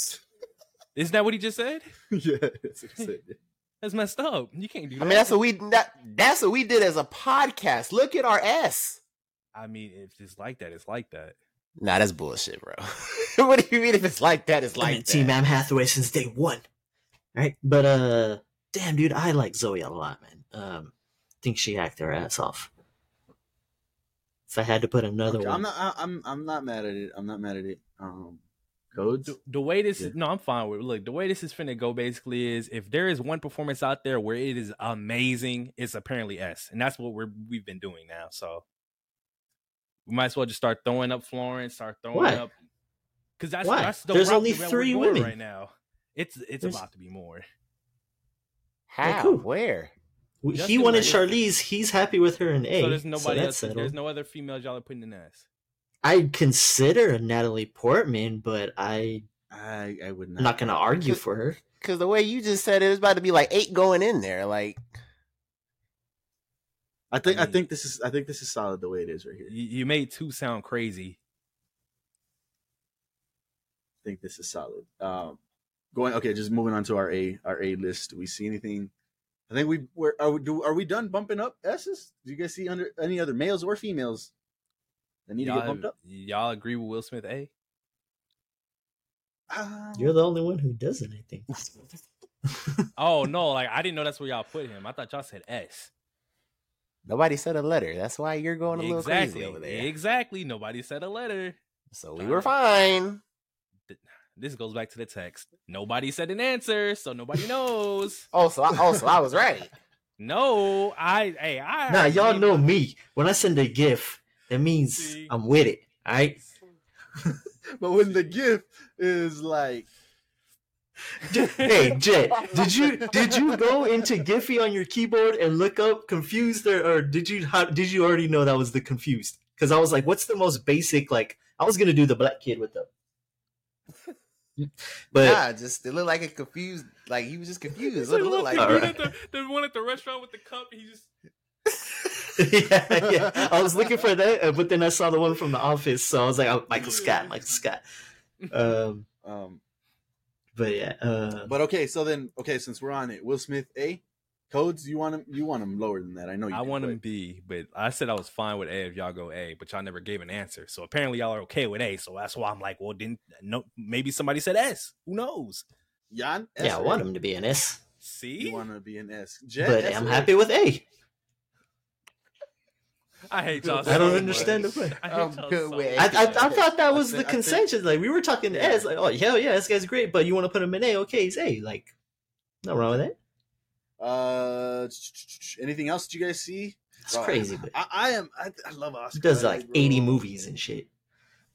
Isn't that what he just said? <laughs> yeah, that's what I said. <laughs> That's messed up. You can't do that. I mean, that's what we that, that's what we did as a podcast. Look at our S. I mean, if it's like that, it's like that. Nah, that's bullshit, bro. <laughs> what do you mean if it's like that? It's I like mean, Team that. Anne Hathaway since day one. Right? But uh damn dude, I like Zoe a lot, man. Um think she acted her ass off. If I had to put another Okay, one. I'm not. I, I'm. I'm not mad at it. I'm not mad at it. Um, codes. The, the way this Yeah. is, no, I'm fine with. it. Look, the way this is finna go basically is if there is one performance out there where it is amazing, it's apparently S, and that's what we're we've been doing now. So we might as well just start throwing up Florence, start throwing Why? up because that's Why? that's the There's only three women. right now. It's it's There's- about to be more. How? cool. Where? he wanted Bieber. Charlize. He's happy with her in A. so there's nobody that's else. settled. There's no other females y'all are putting in S. I'd consider Natalie Portman, but I, I. I would not. I'm not going to argue for her. Because the way you just said it, it's about to be like eight going in there. Like, I think. I, I think this is. I think this is solid the way it is right here. You, you made two sound crazy. I think this is solid. Um, going. Okay, just moving on to our A. Our A list. Do we see anything? I think we. We're, are we? Do, are we done bumping up S's? Do you guys see under any other males or females that need to get Y'all, bumped up? y'all agree with Will Smith A? Um, You're the only one who doesn't, I think. Oh no, like I didn't know that's where y'all put him. I thought y'all said S. nobody said a letter. That's why you're going a little exactly. crazy over there. Exactly. Nobody said a letter. So we were fine. This goes back to the text. Nobody said an answer, so nobody knows. <laughs> Oh, so I, oh, so I was right. <laughs> No, I hey I nah, y'all know me. When I send a GIF, that means See? I'm with it. All right. <laughs> but when the gift is like, hey Jet, did you <laughs> did you go into Giphy on your keyboard and look up confused or, or did you how, did you already know that was the confused? Because I was like, what's the most basic? Like I was gonna do the black kid with the, <laughs> but Nah, just it looked like a confused. Like he was just confused. What it looked like. the, All right. the, the one at the restaurant with the cup. He just <laughs> yeah, yeah, I was looking for that, uh, but then I saw the one from the office, so I was like, oh, Michael Scott, Michael Scott. Um, um, but yeah, uh, but okay. So then, okay, since we're on it, Will Smith A. Codes, you want him? You want him lower than that? I know. You I do, want but- him B, but I said I was fine with A if y'all go A, but y'all never gave an answer. So apparently y'all are okay with A. So that's why I'm like, well, didn't no maybe somebody said S. Who knows? Jan, S, yeah, I want him to be an S, See, You want to be an S, Jet, but S I'm happy with A. I hate y'all. I don't so understand much. the way. I hate I'm good so with I. I, I thought that was I the think- think- consensus. Like we were talking Yeah. S, like oh hell yeah, this guy's great, but you want to put him in A? Okay, he's A. Like, no wrong with that. Uh, anything else that you guys see? It's Bro, crazy, but I, I am. I, I love Oscar. he does Isaac, like bro. 80 movies and shit.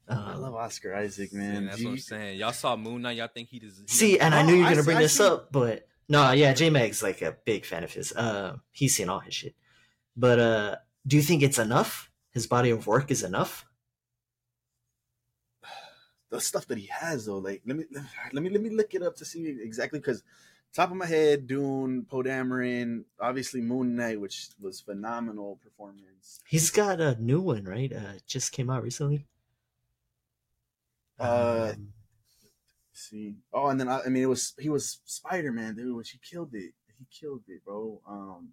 I Um, love Oscar Isaac, Man, man. that's Do what I'm saying. Y'all saw Moon Knight. Y'all think he does? he see, does- and I knew you were gonna see- bring I this see- up, but no, yeah, J Mag's like a big fan of his. Uh, he's seen all his shit. But uh, do you think it's enough? His body of work is enough? <sighs> the stuff that he has though. Like let me <sighs> let me let me look it up to see exactly because top of my head, Dune, Poe Dameron, obviously Moon Knight, which was phenomenal performance. He's got a new one, right? Uh, just came out recently. Uh, Um, see, oh, and then I, I mean it was he was Spider Man, dude, which he killed it. He killed it, bro. Um,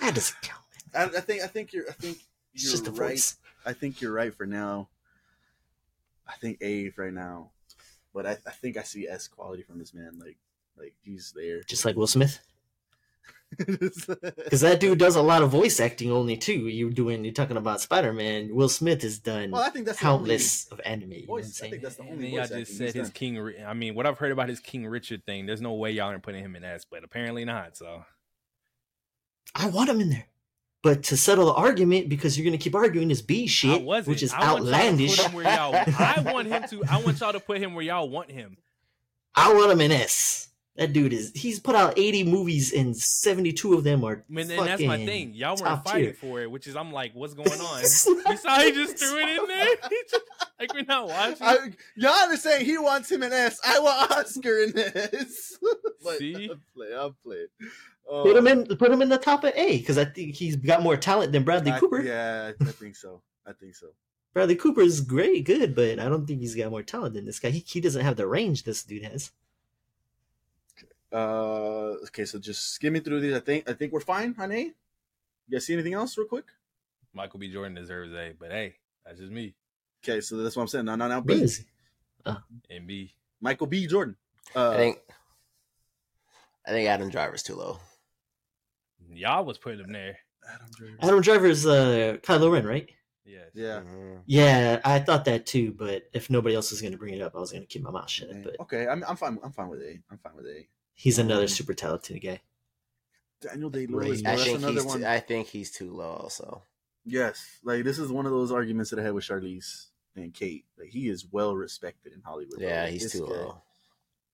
that doesn't count. I, I think I think you're I think you're just right. voice. I think you're right for now. I think A right now, but I, I think I see S quality from this man. Like like he's there. Just like Will Smith. <laughs> Because that dude does a lot of voice acting only too. You doing you're talking about Spider Man. Will Smith has done well, I think that's the only countless of anime. You know I'm voice. I saying? think that's the And only then y'all just said his done. King. I mean, what I've heard about his King Richard thing. There's no way y'all aren't putting him in S, but apparently not. So I want him in there. But to settle the argument, because you're gonna keep arguing this B shit, which is I want y'all to outlandish. put him where y'all. I want him to. I want y'all to put him where y'all want him. I want him in S. That dude is he's put out 80 movies and 72 of them are I mean, and that's my thing. Y'all weren't fighting tier. for it, which is I'm like, what's going on? <laughs> you saw he just threw it in there. <laughs> <laughs> Just- like we're not watching. I, Jan is saying he wants him in S. I want Oscar in S. but See? I'm playing. I'm playing. Put him Uh, in put him in the top of A because I think he's got more talent than Bradley I- Cooper. Yeah, I <laughs> think so. I think so. Bradley Cooper is great, good, but I don't think he's got more talent than this guy. He, he doesn't have the range this dude has. Uh, okay, so just skimming through these. I think I think we're fine on A. You guys see anything else, real quick? Michael B. Jordan deserves A, but hey, that's just me. Okay, so that's what I'm saying. Now, now, now, B. is he? And B. Michael B. Jordan. Uh, I think I think Adam Driver's too low. Y'all was putting him there. Adam Driver. Adam Driver's uh, Kylo Ren, right? Yes. Yeah. Mhm. Yeah, I thought that too, but if nobody else was going to bring it up, I was going to keep my mouth shut. But Okay, I'm, I'm fine. I'm fine with A. I'm fine with A. he's another Um, super talented guy. Daniel Day Lewis. I that's think another he's one. too, I think he's too low also. Yes, like this is one of those arguments that I had with Charlize and Kate. Like he is well respected in Hollywood. Yeah, Like, he's this too guy- low.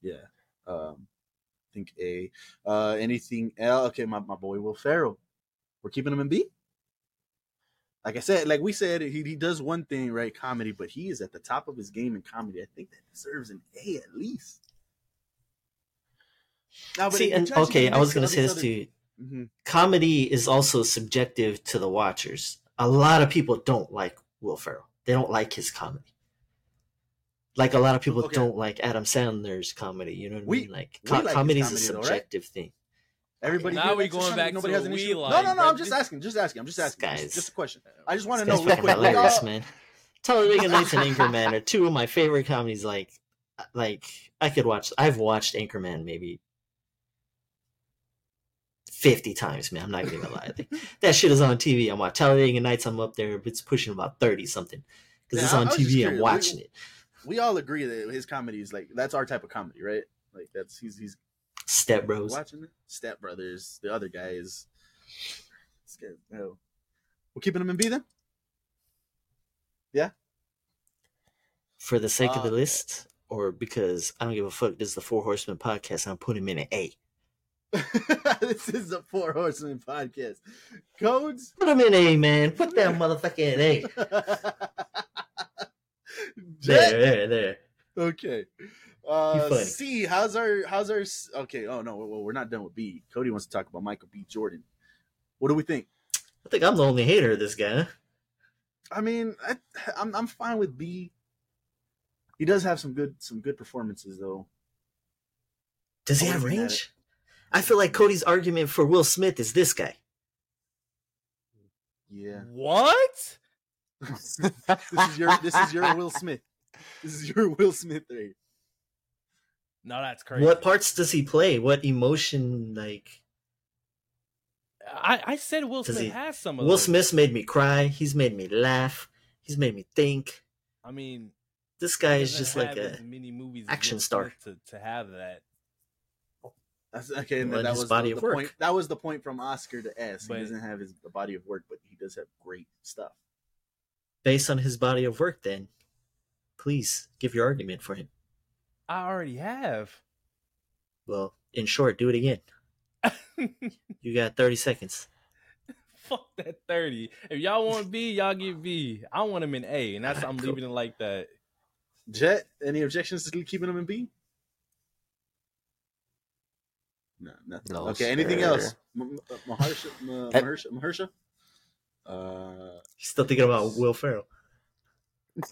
Yeah. Um, I think A. Uh, anything L? Okay, my, my boy Will Ferrell. We're keeping him in B. Like I said, like we said, he, he does one thing right, comedy, but he is at the top of his game in comedy. I think that deserves an A at least. Now, but See, and okay, I was going to say this too. other- Mhm. Comedy is also subjective to the watchers. A lot of people don't like Will Ferrell. They don't like his comedy. Like a lot of people Okay. don't like Adam Sandler's comedy. You know what I mean? Like, we co- like comedy is a comedy though, right? subjective thing. Everybody Now we going back Nobody to has an issue. we no, no, no. I'm just asking. Just asking. I'm just asking. Guys- Just, just a question. I just want to know guy's real quick. fucking Like, hilarious, uh, man. Talladega Nights and <laughs> Anchorman are two of my favorite comedies. Like, like I could watch. I've watched Anchorman maybe fifty times, man. I'm not even gonna lie. Like, <laughs> that shit is on TV. I'm watching Talladega Nights. I'm up there. It's pushing about thirty something because Yeah, it's on I was TV. I'm watching We- it. We all agree that his comedy is like that's our type of comedy, right? Like that's he's he's Step Bros. watching it. Step Brothers. The other guy is. Scared. No. We're keeping him in B then. Yeah. For the sake of the Uh, list, or because I don't give a fuck. This is the Four Horsemen podcast. I'm putting him in an A. <laughs> this is the Four Horsemen podcast. Codes. Put him in A, man. Put that motherfucker in A. <laughs> Jet. There, there, there. Okay. Uh, funny. C. How's our how's our okay? Oh no, well we're not done with B. Cody wants to talk about Michael B. Jordan. What do we think? I think I'm the only hater of this guy. I mean, I, I'm I'm fine with B. He does have some good some good performances though. Does he have range? I feel like Cody's argument for Will Smith is this guy. Yeah. What? <laughs> this is your this is your Will Smith. <laughs> This is your <laughs> Will Smith right. No, that's crazy. What parts does he play? What emotion? Like I, I said Will Smith he- has some of Will those. Smith's made me cry. He's made me laugh. He's made me think. I mean, This guy is just like a as many movies action star. To, to have that. That's, okay, and then that was body the, of the work. point. That was the point from Oscar to S. But- he doesn't have his body of work, but he does have great stuff. based on his body of work. Then, please give your argument for him. I already have. Well, in short, do it again. <laughs> You got thirty seconds. Fuck that thirty. If y'all want B, y'all get B. I want him in A, and that's I'm Cool. <laughs> leaving it like that. Jet, any objections to keeping him in B? No, nothing. No, okay, anything sir. else? M- M- Mahersha, M- Eh. Mahersha, Mahersha? Uh, Still thinking about Will Ferrell. <laughs>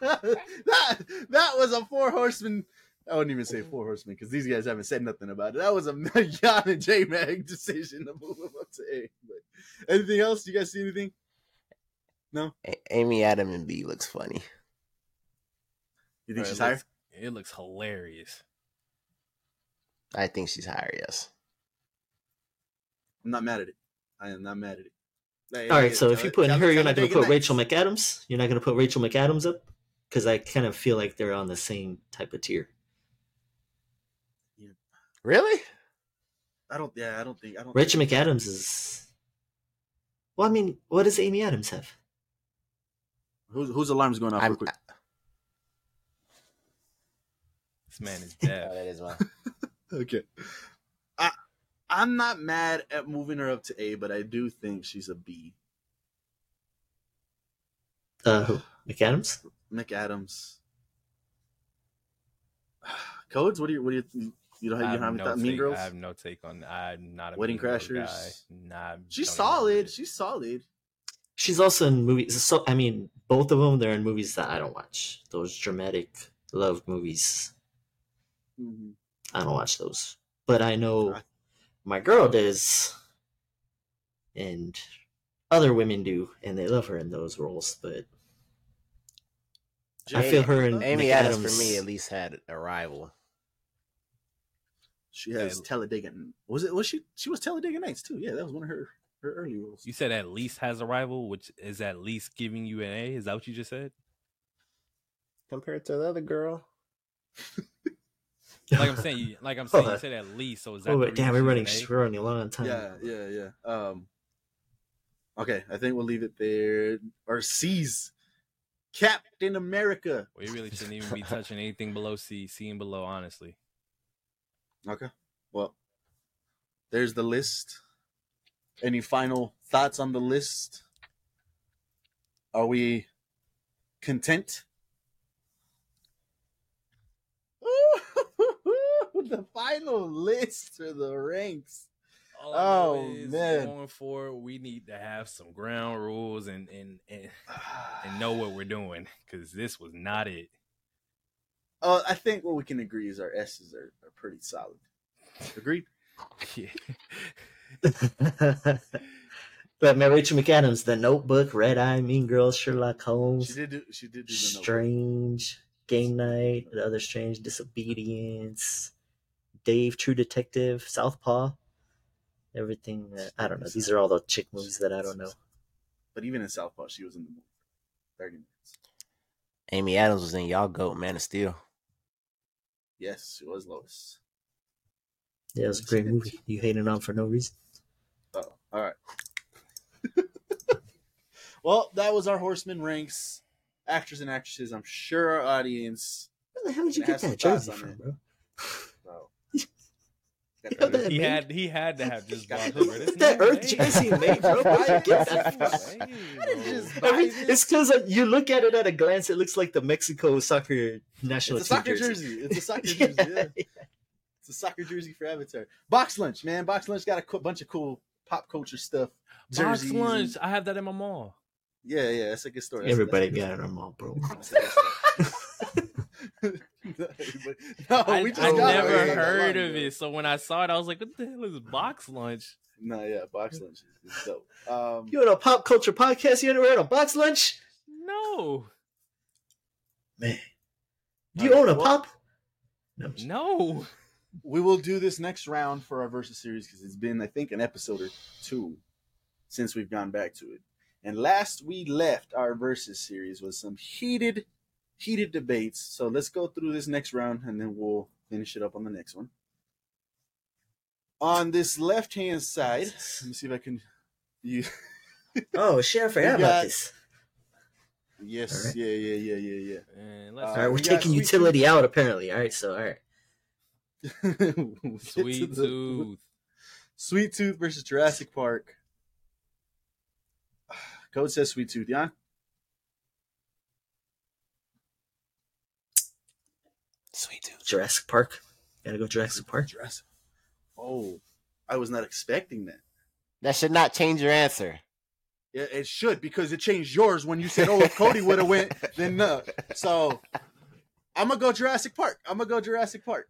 that that was a four horsemen. I wouldn't even say four horsemen because these guys haven't said nothing about it. That was a <laughs> Jan and J Mag decision to move him up to A. But anything else? You guys see anything? No. A- Amy Adam and B looks funny. You Bro, think it she's higher? It looks hilarious. I think she's higher. Yes. I'm not mad at it. I am not mad at it. Like, All right, yeah, so if you put in tell her, you're not going to put Rachel Knight. McAdams. You're not going to put Rachel McAdams up because I kind of feel like they're on the same type of tier. Really? I don't. Yeah, I don't think. I don't. Rachel McAdams is. Well, I mean, what does Amy Adams have? Whose whose alarm's going off I'm, real quick? This man is <laughs> oh, that is mine. <laughs> Okay. I I'm not mad at moving her up to A, but I do think she's a B. Uh, who? McAdams? McAdams. <sighs> Codes? What do you what do you you don't, I you have have any no thought? Mean take- Girls? I have no take on. I'm not a Wedding Mean Girls Crashers? guy. Nah, She's solid. She's solid. She's also in movies. So I mean, both of them they're in movies that I don't watch. Those dramatic love movies. Mhm. I don't watch those, but I know I- my girl does, and other women do, and they love her in those roles. But I feel her and Amy McAdams, Adams for me at least had a rival. She has Yeah. Talladega. Was it? Was she? She was Talladega Nights too. Yeah, that was one of her her early roles. You said at least has a rival, which is at least giving you an A. Is that what you just said? Compared to the other girl. <laughs> Like I'm <laughs> saying, you- like I'm saying, you said at least. So is that Oh, the wait, damn, we're running, an A? we're running long on time. Yeah, yeah, yeah. Um. Okay, I think we'll leave it there. Or C's Captain America. We really shouldn't even be touching anything below C, C and below. Honestly, Okay. Well, there's the list. Any final thoughts on the list? Are we content? The final list for the ranks. All I know Oh, is man. going forward, we need to have some ground rules and and and, and know what we're doing because this was not it. Uh, I think what we can agree is our S's are, are pretty solid. Agreed? Yeah. <laughs> but man, Rachel McAdams, The Notebook, Red Eye, Mean Girls, Sherlock Holmes. She Holmes, did. Do, she did do the note. Strange, Game Night, The Other Strange, Disobedience, Dave, True Detective, Southpaw. Everything. That, I don't know. These are all the chick movies that I don't know. But even in Southpaw, she was in the movie. Thirty minutes. Amy Adams was in Y'all Goat Man of Steel. Yes, she was Lois. Yeah, it was a great movie. You hated on for no reason. Oh, all right. <laughs> well, that was our Horseman ranks, actors and actresses. I'm sure our audience. Where the hell did you get that jersey thoughts from, bro? <laughs> That- He had he had to have just bought. <laughs> Who did that Earth jersey made, bro? Did get that from? just I mean, buy this. it's because like, you look at it at a glance, it looks like the Mexico soccer national It's a soccer jersey. It's a soccer <laughs> jersey. Yeah. It's a soccer jersey for Avatar. Box lunch, man. Box lunch got a co- bunch of cool pop culture stuff. Box Jerseys and- lunch. I have that in my mall. Yeah, yeah, that's a good story. That's- Everybody a got it in on mall, bro. Story. no, I, we just I got never it heard of it, so when I saw it, I was like, "What the hell is box lunch?" No, yeah, box lunch is, is dope. Um, You on a pop culture podcast? You ever heard of box lunch? No, Man, do you own a pop? No, No. we will do this next round for our versus series because it's been, I think, an episode or two since we've gone back to it. And last we left our versus series was some heated, heated debates. So let's go through this next round and then we'll finish it up on the next one. On this left hand side, let me see if I can. <laughs> You Oh shit! I forgot We about this. yes, All right. yeah, yeah, yeah, yeah, yeah. And Uh, All right, we're we taking Sweet utility out apparently. All right, so all right. <laughs> We'll get to sweet the- tooth. Sweet Tooth versus Jurassic Park. <sighs> Code says Sweet Tooth, yeah? Sweet tooth. Jurassic Park. Gotta go Jurassic Park. Jurassic. Oh, I was not expecting that. That should not change your answer. Yeah, it should because it changed yours when you said, "Oh, if Cody would have went, then no." So I'm gonna go Jurassic Park. I'm gonna go Jurassic Park.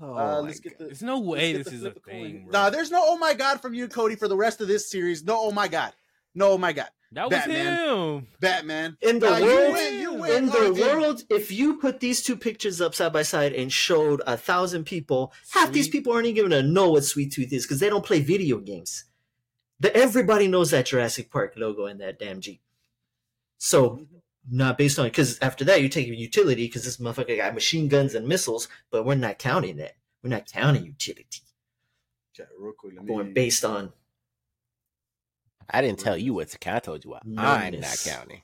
Oh uh, my let's get the. There's no way this the is a thing. Bro. Nah, there's no "Oh my God" from you, Cody, for the rest of this series. No "Oh my God," no "Oh my God." that was Batman. him. Batman. In the Nah, you world, win, you win. in the world, if you put these two pictures up side by side and showed a thousand people, half these people aren't even gonna know what Sweet Tooth is because they don't play video games. The, everybody knows that Jurassic Park logo and that damn Jeep. So, not based on because after that you take utility because this motherfucker got machine guns and missiles, but we're not counting that. We're not counting utility. Okay, real quick. Let me. Going based on I didn't tell you what to count. I told you what I'm not counting.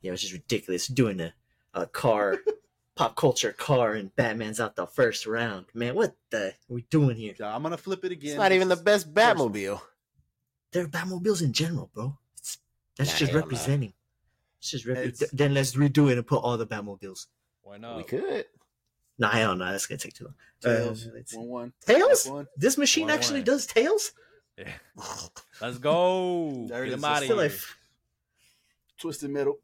yeah, it's just ridiculous doing a, a car, <laughs> pop culture car, and Batman's out the first round. Man, what the are we doing here? Yeah, I'm gonna flip it again. It's not even the best Batmobile. They're Batmobiles in general, bro. It's, that's Nah, just representing. It's just rep- It's- then let's redo it and put all the Batmobiles. Why not? We not? could. Nah, hell no, that's gonna take too long. Tails. Uh, one one. Tails? One. This machine One, actually one. does tails? Yeah. <laughs> Let's go. There it Get is. him out of Still here. Twisted metal.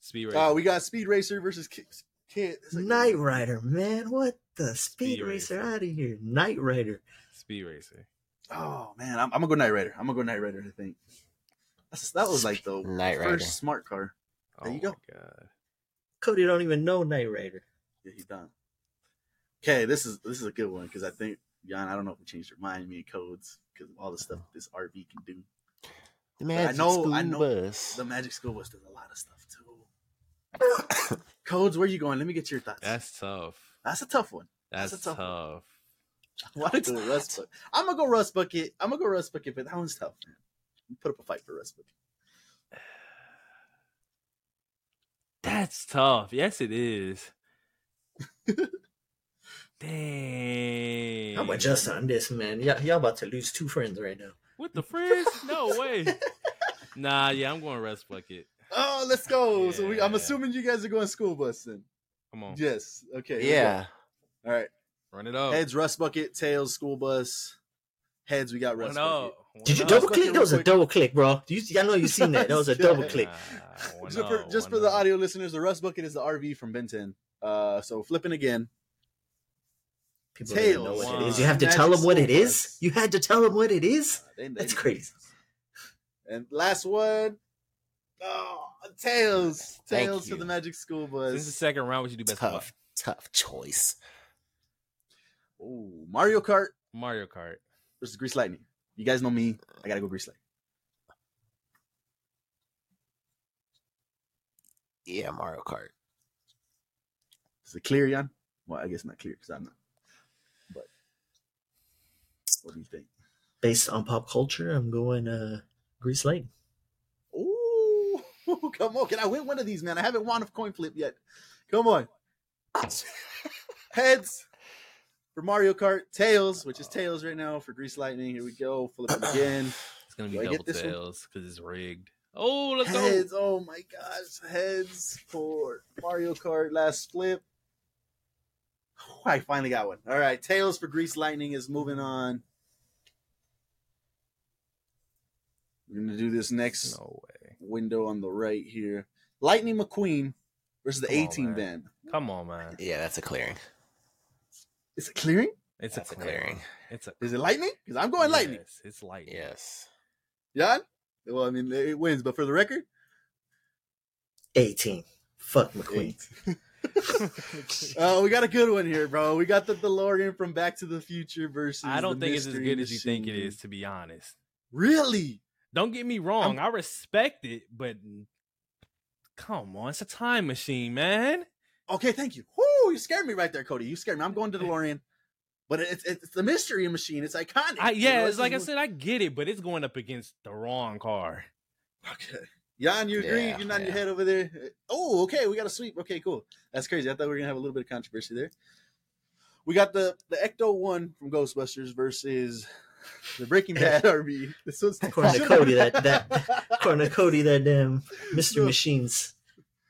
Speed racer. Uh, we got Speed Racer versus Kid. Kid. Like- Knight Rider, man. What the Speed, Speed Racer Racer. out of here. Knight Rider. Speed racer. Oh man, I'm, I'm gonna go Knight Rider. I'm gonna go Knight Rider. I think That's, that was like the Knight first Rider. smart car. There oh you go. my God. Cody don't even know Knight Rider. Yeah, he's done. Okay, this is this is a good one because I think Jan. I don't know if we changed your mind, me and codes because of all the stuff this RV can do. The I know- School I know Bus. The Magic School Bus does a lot of stuff too. <coughs> codes, where you going? Let me get your thoughts. That's tough. That's a tough one. That's, That's a tough tough. one. <laughs> Why did go Rust Bucket? I'm gonna go Rust Bucket. I'm gonna go Rust Bucket, but that one's tough, man. Put up a fight for Rust Bucket. <sighs> That's tough. Yes, it is. <laughs> Dang. I'm adjust on this, man. Y'all, y'all about to lose two friends right now. With the friends? No <laughs> way. Nah, yeah, I'm going Rust Bucket. Oh, let's go. So we, I'm assuming you guys are going school bus then. Come on. Yes. Okay. here we go. yeah. All right. Run it up. Heads Rust Bucket. Tails School Bus. Heads we got One Rust Bucket. up. One Did you up. double click? That was real a double click, bro. You, I know you seen that. That was a <laughs> double Yeah. click. Nah, one Just for, just for the audio listeners, the Rust Bucket is the RV from Ben 10. Uh, so flipping again. People don't know Tails. what it is. You have to Magic tell them what it is. Bus. You had to tell them what it is. Uh, they- they- That's crazy. And last one. Oh, Tails. Tails for the Magic School Bus. This is the second round, what you do best? Tough, tough choice. Oh, Mario Kart Mario Kart. versus Grease Lightning. You guys know me. I gotta go Grease Lightning. Yeah, Mario Kart. Is it clear, Jan? Well, I guess not clear because I'm not. But what do you think? Based on pop culture, I'm going uh Grease Lightning. Ooh, <laughs> come on! Can I win one of these, man? I haven't won a coin flip yet. Come on. <laughs> Heads for Mario Kart. Tails, which is tails right now for Grease Lightning. Here we go. Flip it again. <clears throat> It's gonna be Do double tails because it's rigged. Oh, let's Heads. Oh my gosh. Heads for Mario Kart. Last flip. Oh, I finally got one. All right. Tails for Grease Lightning is moving on. We're gonna do this next No way. window on the right here. Lightning McQueen versus the Come on, A-Team man. band. Come on, man. Yeah, that's a clearing. Is it clearing? It's That's a a clearing. It's a. Is it lightning? Because I'm going lightning. It's lightning. Yes. Jan? Well, I mean, it wins, but for the record, A-Team. Fuck McQueen. eight. <laughs> Uh, we got a good one here, bro. We got the DeLorean from Back to the Future versus. I don't the think it's as Mystery good as you think it is, to be honest. Really? Don't get me wrong, i respect it, but come on, it's a time machine, man. Okay, thank you. Whoo, you scared me right there, Cody. You scared me. I'm going to eh. DeLorean, but it's it's the Mystery Machine. It's iconic. I, you yeah, know, it's like I said, I get it, but it's going up against the wrong car. Okay. Jan, you agree? Yeah, You're nodding your head over there. Oh, okay. We got a sweep. Okay, cool. That's crazy. I thought we were gonna have a little bit of controversy there. We got the the Ecto One from Ghostbusters versus <laughs> the Breaking Bad RV. This was According to Cody, that- that- <laughs> According to Cody, that damn Mr. No. Machine's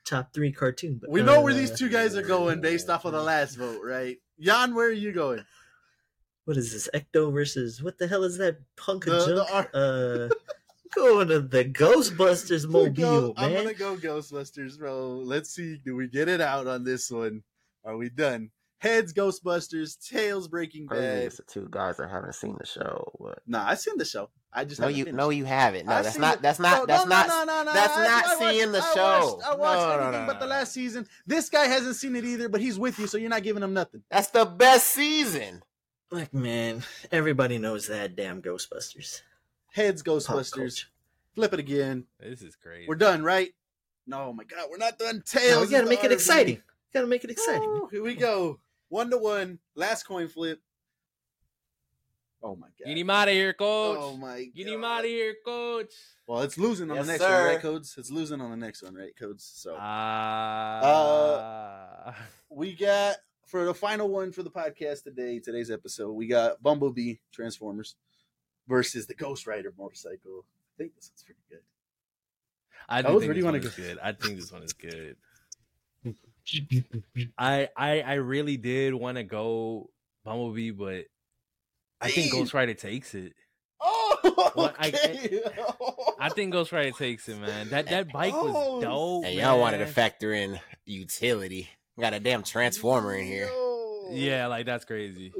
top three cartoon. But, We know uh, where these two guys are going based off of the last vote, right? Jan, where are you going? What is this? Ecto versus what the hell is that punk The- of the junk? R- uh, going to the Ghostbusters <laughs> Go- mobile, I'm gonna go Ghostbusters, bro. Let's see. Do we get it out on this one? Are we done? Heads Ghostbusters, tails Breaking Crazy, Bad. it's the two guys that haven't seen the show. But Nah, I seen the show. I just no, you finished. no, you haven't. No, I that's not. it. That's not. No, that's no, not. No, no, no, that's I- not I seeing the I show. Watched, I watched No, no, everything no, but the last season. This guy hasn't seen it either, but he's with you, so you're not giving him nothing. That's the best season. Like, man, everybody knows that damn Ghostbusters. Heads Ghostbusters. Flip it again. This is crazy. We're done, right? No, oh my God, we're not done. Tails. Now, we gotta the make it exciting. Gotta make it exciting. man. Woo, here we go. One to one. Last coin flip. Oh my God. Get him out of here, coach. Oh my God. Get him out of here, coach. Well, it's losing on Yes, the next one, right, sir. Codes? It's losing on the next one, right, Codes? So Uh, we got for the final one for the podcast today, today's episode, we got Bumblebee Transformers versus the Ghost Rider motorcycle. I think this one's pretty good. I do Coach, think where do this you one wanna is good. I think this one is good. I I I really did want to go Bumblebee, but I think Ghost Rider takes it. Oh, Well, I- okay. <laughs> I think Ghost Rider takes it, man. That that bike was Oh, dope. And y'all wanted to factor in utility. Got a damn transformer in here. Yeah, like that's crazy.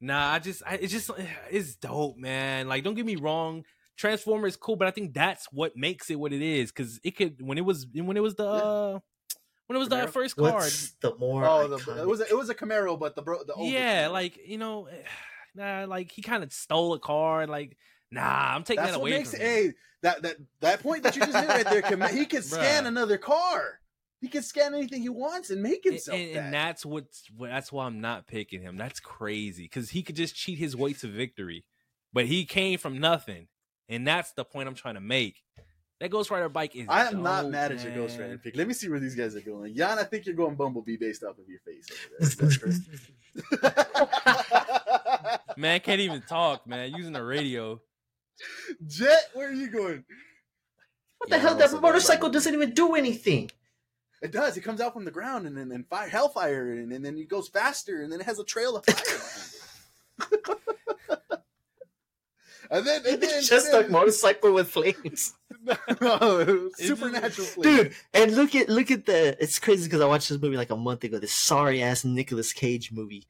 Nah, I just, I, it's just, <sighs> it's dope, man. Like, don't get me wrong, Transformer is cool, but I think that's what makes it what it is. Because it could, when it was, when it was the, uh, when it was the Camaro? first car, What's the more? Oh, the, it was a, it was a Camaro, but the bro, the older yeah, Camaro. like you know, <sighs> nah, like he kind of stole a car. Like, nah, I'm taking that's that what away makes from him. Hey, that that that point that you just made right there, can, he can <laughs> scan Bruh. another car. He can scan anything he wants and make And, himself and, that. and that's what's what- that's why I'm not picking him. That's crazy because he could just cheat his way to victory, but he came from nothing, and that's the point I'm trying to make. That Ghost Rider bike is. I am not dope, mad at your Ghost. Rider pick. Let me see where these guys are going. Jan, I think you're going Bumblebee based off of your face over there. Is that correct? <laughs> Man, can't even talk, man. Using the radio. Jet, where are you going? What the Yeah, hell? I'm That motorcycle Bumblebee. doesn't even do anything. It does. It comes out from the ground and then and fire hellfire and, and then it goes faster and then it has a trail of fire. <laughs> and then and then It's just and a motorcycle with flames, <laughs> no, It's supernatural just- dude. And look at look at the. It's crazy because I watched this movie like a month ago. This sorry ass Nicolas Cage movie.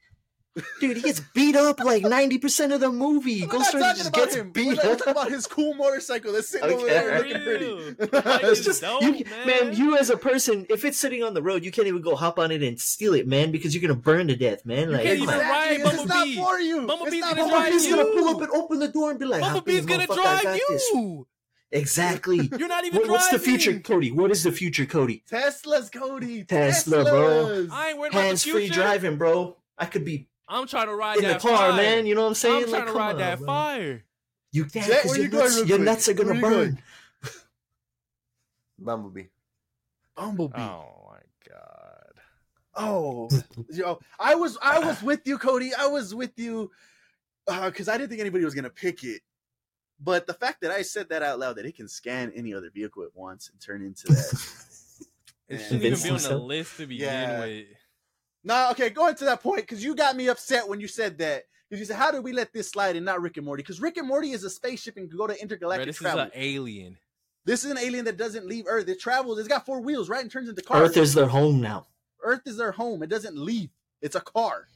Dude, he gets beat up like ninety percent of the movie. We're Ghost not Rider talking just gets him. We're, beat not- we're up. talking about his cool motorcycle that's sitting over there looking pretty. Like, <laughs> It's it's just dope, you, man. man. You as a person, if it's sitting on the road, you can't even go hop on it and steal it, man, because you're gonna burn to death, man. Like, can't even on. ride Exactly. This is not Bumblebee. for you. Bumblebee's It's not gonna for drive Bumblebee's you. gonna pull up and open the door and be like, "Hop Bumblebee's gonna drive got this." you. Exactly. <laughs> You're not even What- what's the future, Cody? What is the future, Cody? Teslas, Cody. Tesla, bro. I ain't worried about the Hands free driving, bro. I could be I'm trying to ride in the that car, fire. man. You know what I'm saying? I'm Like, trying to ride on, that bro. fire. You can't Jet, because where your, you going nuts, real your nuts are gonna burn. going? Bumblebee. Bumblebee. Oh my god. Oh, yo, I was I was with you, Cody. I was with you uh, because I didn't think anybody was gonna pick it. But the fact that I said that out loud, that it can scan any other vehicle it wants and turn into that. <laughs> It shouldn't even be on the list to begin Yeah. with. No, okay, going to that point because you got me upset when you said that. Because you said, "How do we let this slide and not Rick and Morty?" Because Rick and Morty is a spaceship and can go to Bro, intergalactic this is travel. an alien. This is an alien that doesn't leave Earth. It travels. It's got four wheels, right, and turns into cars. Earth is their home now. Earth is their home. It doesn't leave. It's a car.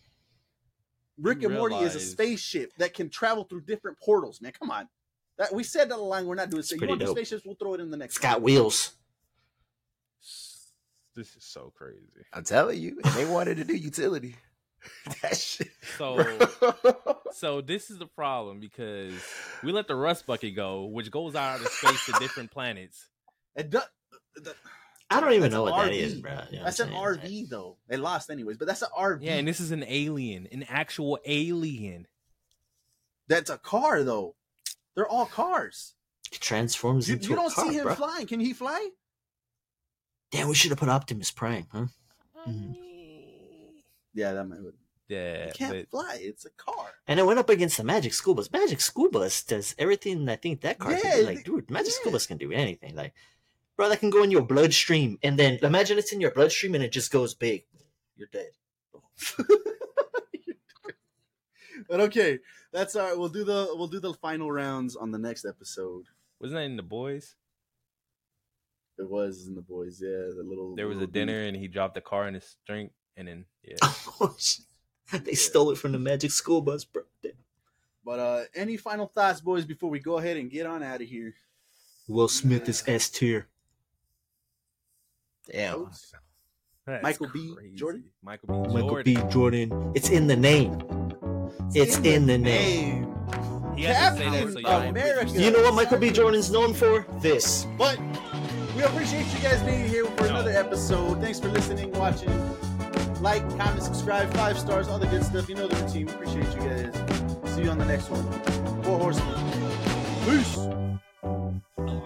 Rick You and Morty is a spaceship that can travel through different portals. Man, come on. That we said that line. We're not doing. So you pretty want to do spaceships? We'll throw it in the next. It's got one. wheels. This is so crazy. I'm telling you, and they wanted to do utility. <laughs> that shit. So so this is the problem because we let the rust bucket go, which goes out of space to different planets. It does, that- I don't even know what that RV. is, bro. You know that's an I'm saying? RV though. They lost anyways, but that's an RV. Yeah, and this is an alien, an actual alien. that's a car though. They're all cars. It transforms You, into you don't car, see him bro. flying. Can he fly? Damn, we should have put Optimus Prime, huh? Mhm. Yeah, that might. Yeah, He can't but fly. It's a car. And it went up against the Magic School Bus. Magic School Bus does everything I think that car Yeah, can do. Like, they- dude, Magic School. Bus can do anything. Like, bro, that can go in your bloodstream, and then imagine it's in your bloodstream and it just goes big. You're dead. <laughs> But okay, that's all right. We'll do the we'll do the final rounds on the next episode. wasn't that in the boys? It was in the boys, yeah. The little There was a little dinner and he dropped the car in his drink, and then yeah. <laughs> Oh, shit. they stole it from the Magic School Bus, bro. But uh any final thoughts, boys, before we go ahead and get on out of here? Will Smith is S tier. Damn. That's Michael B. Jordan? Michael B. Michael Jordan. B. Jordan. It's in the name. It's in the name. He has to say that Captain so y'all America. You know what Michael B. Jordan's known for? This. But we appreciate you guys being here for another episode. Thanks for listening, watching. Like, comment, subscribe, five stars, all the good stuff. You know the routine. We appreciate you guys. See you on the next one. Four Horsemen. Peace.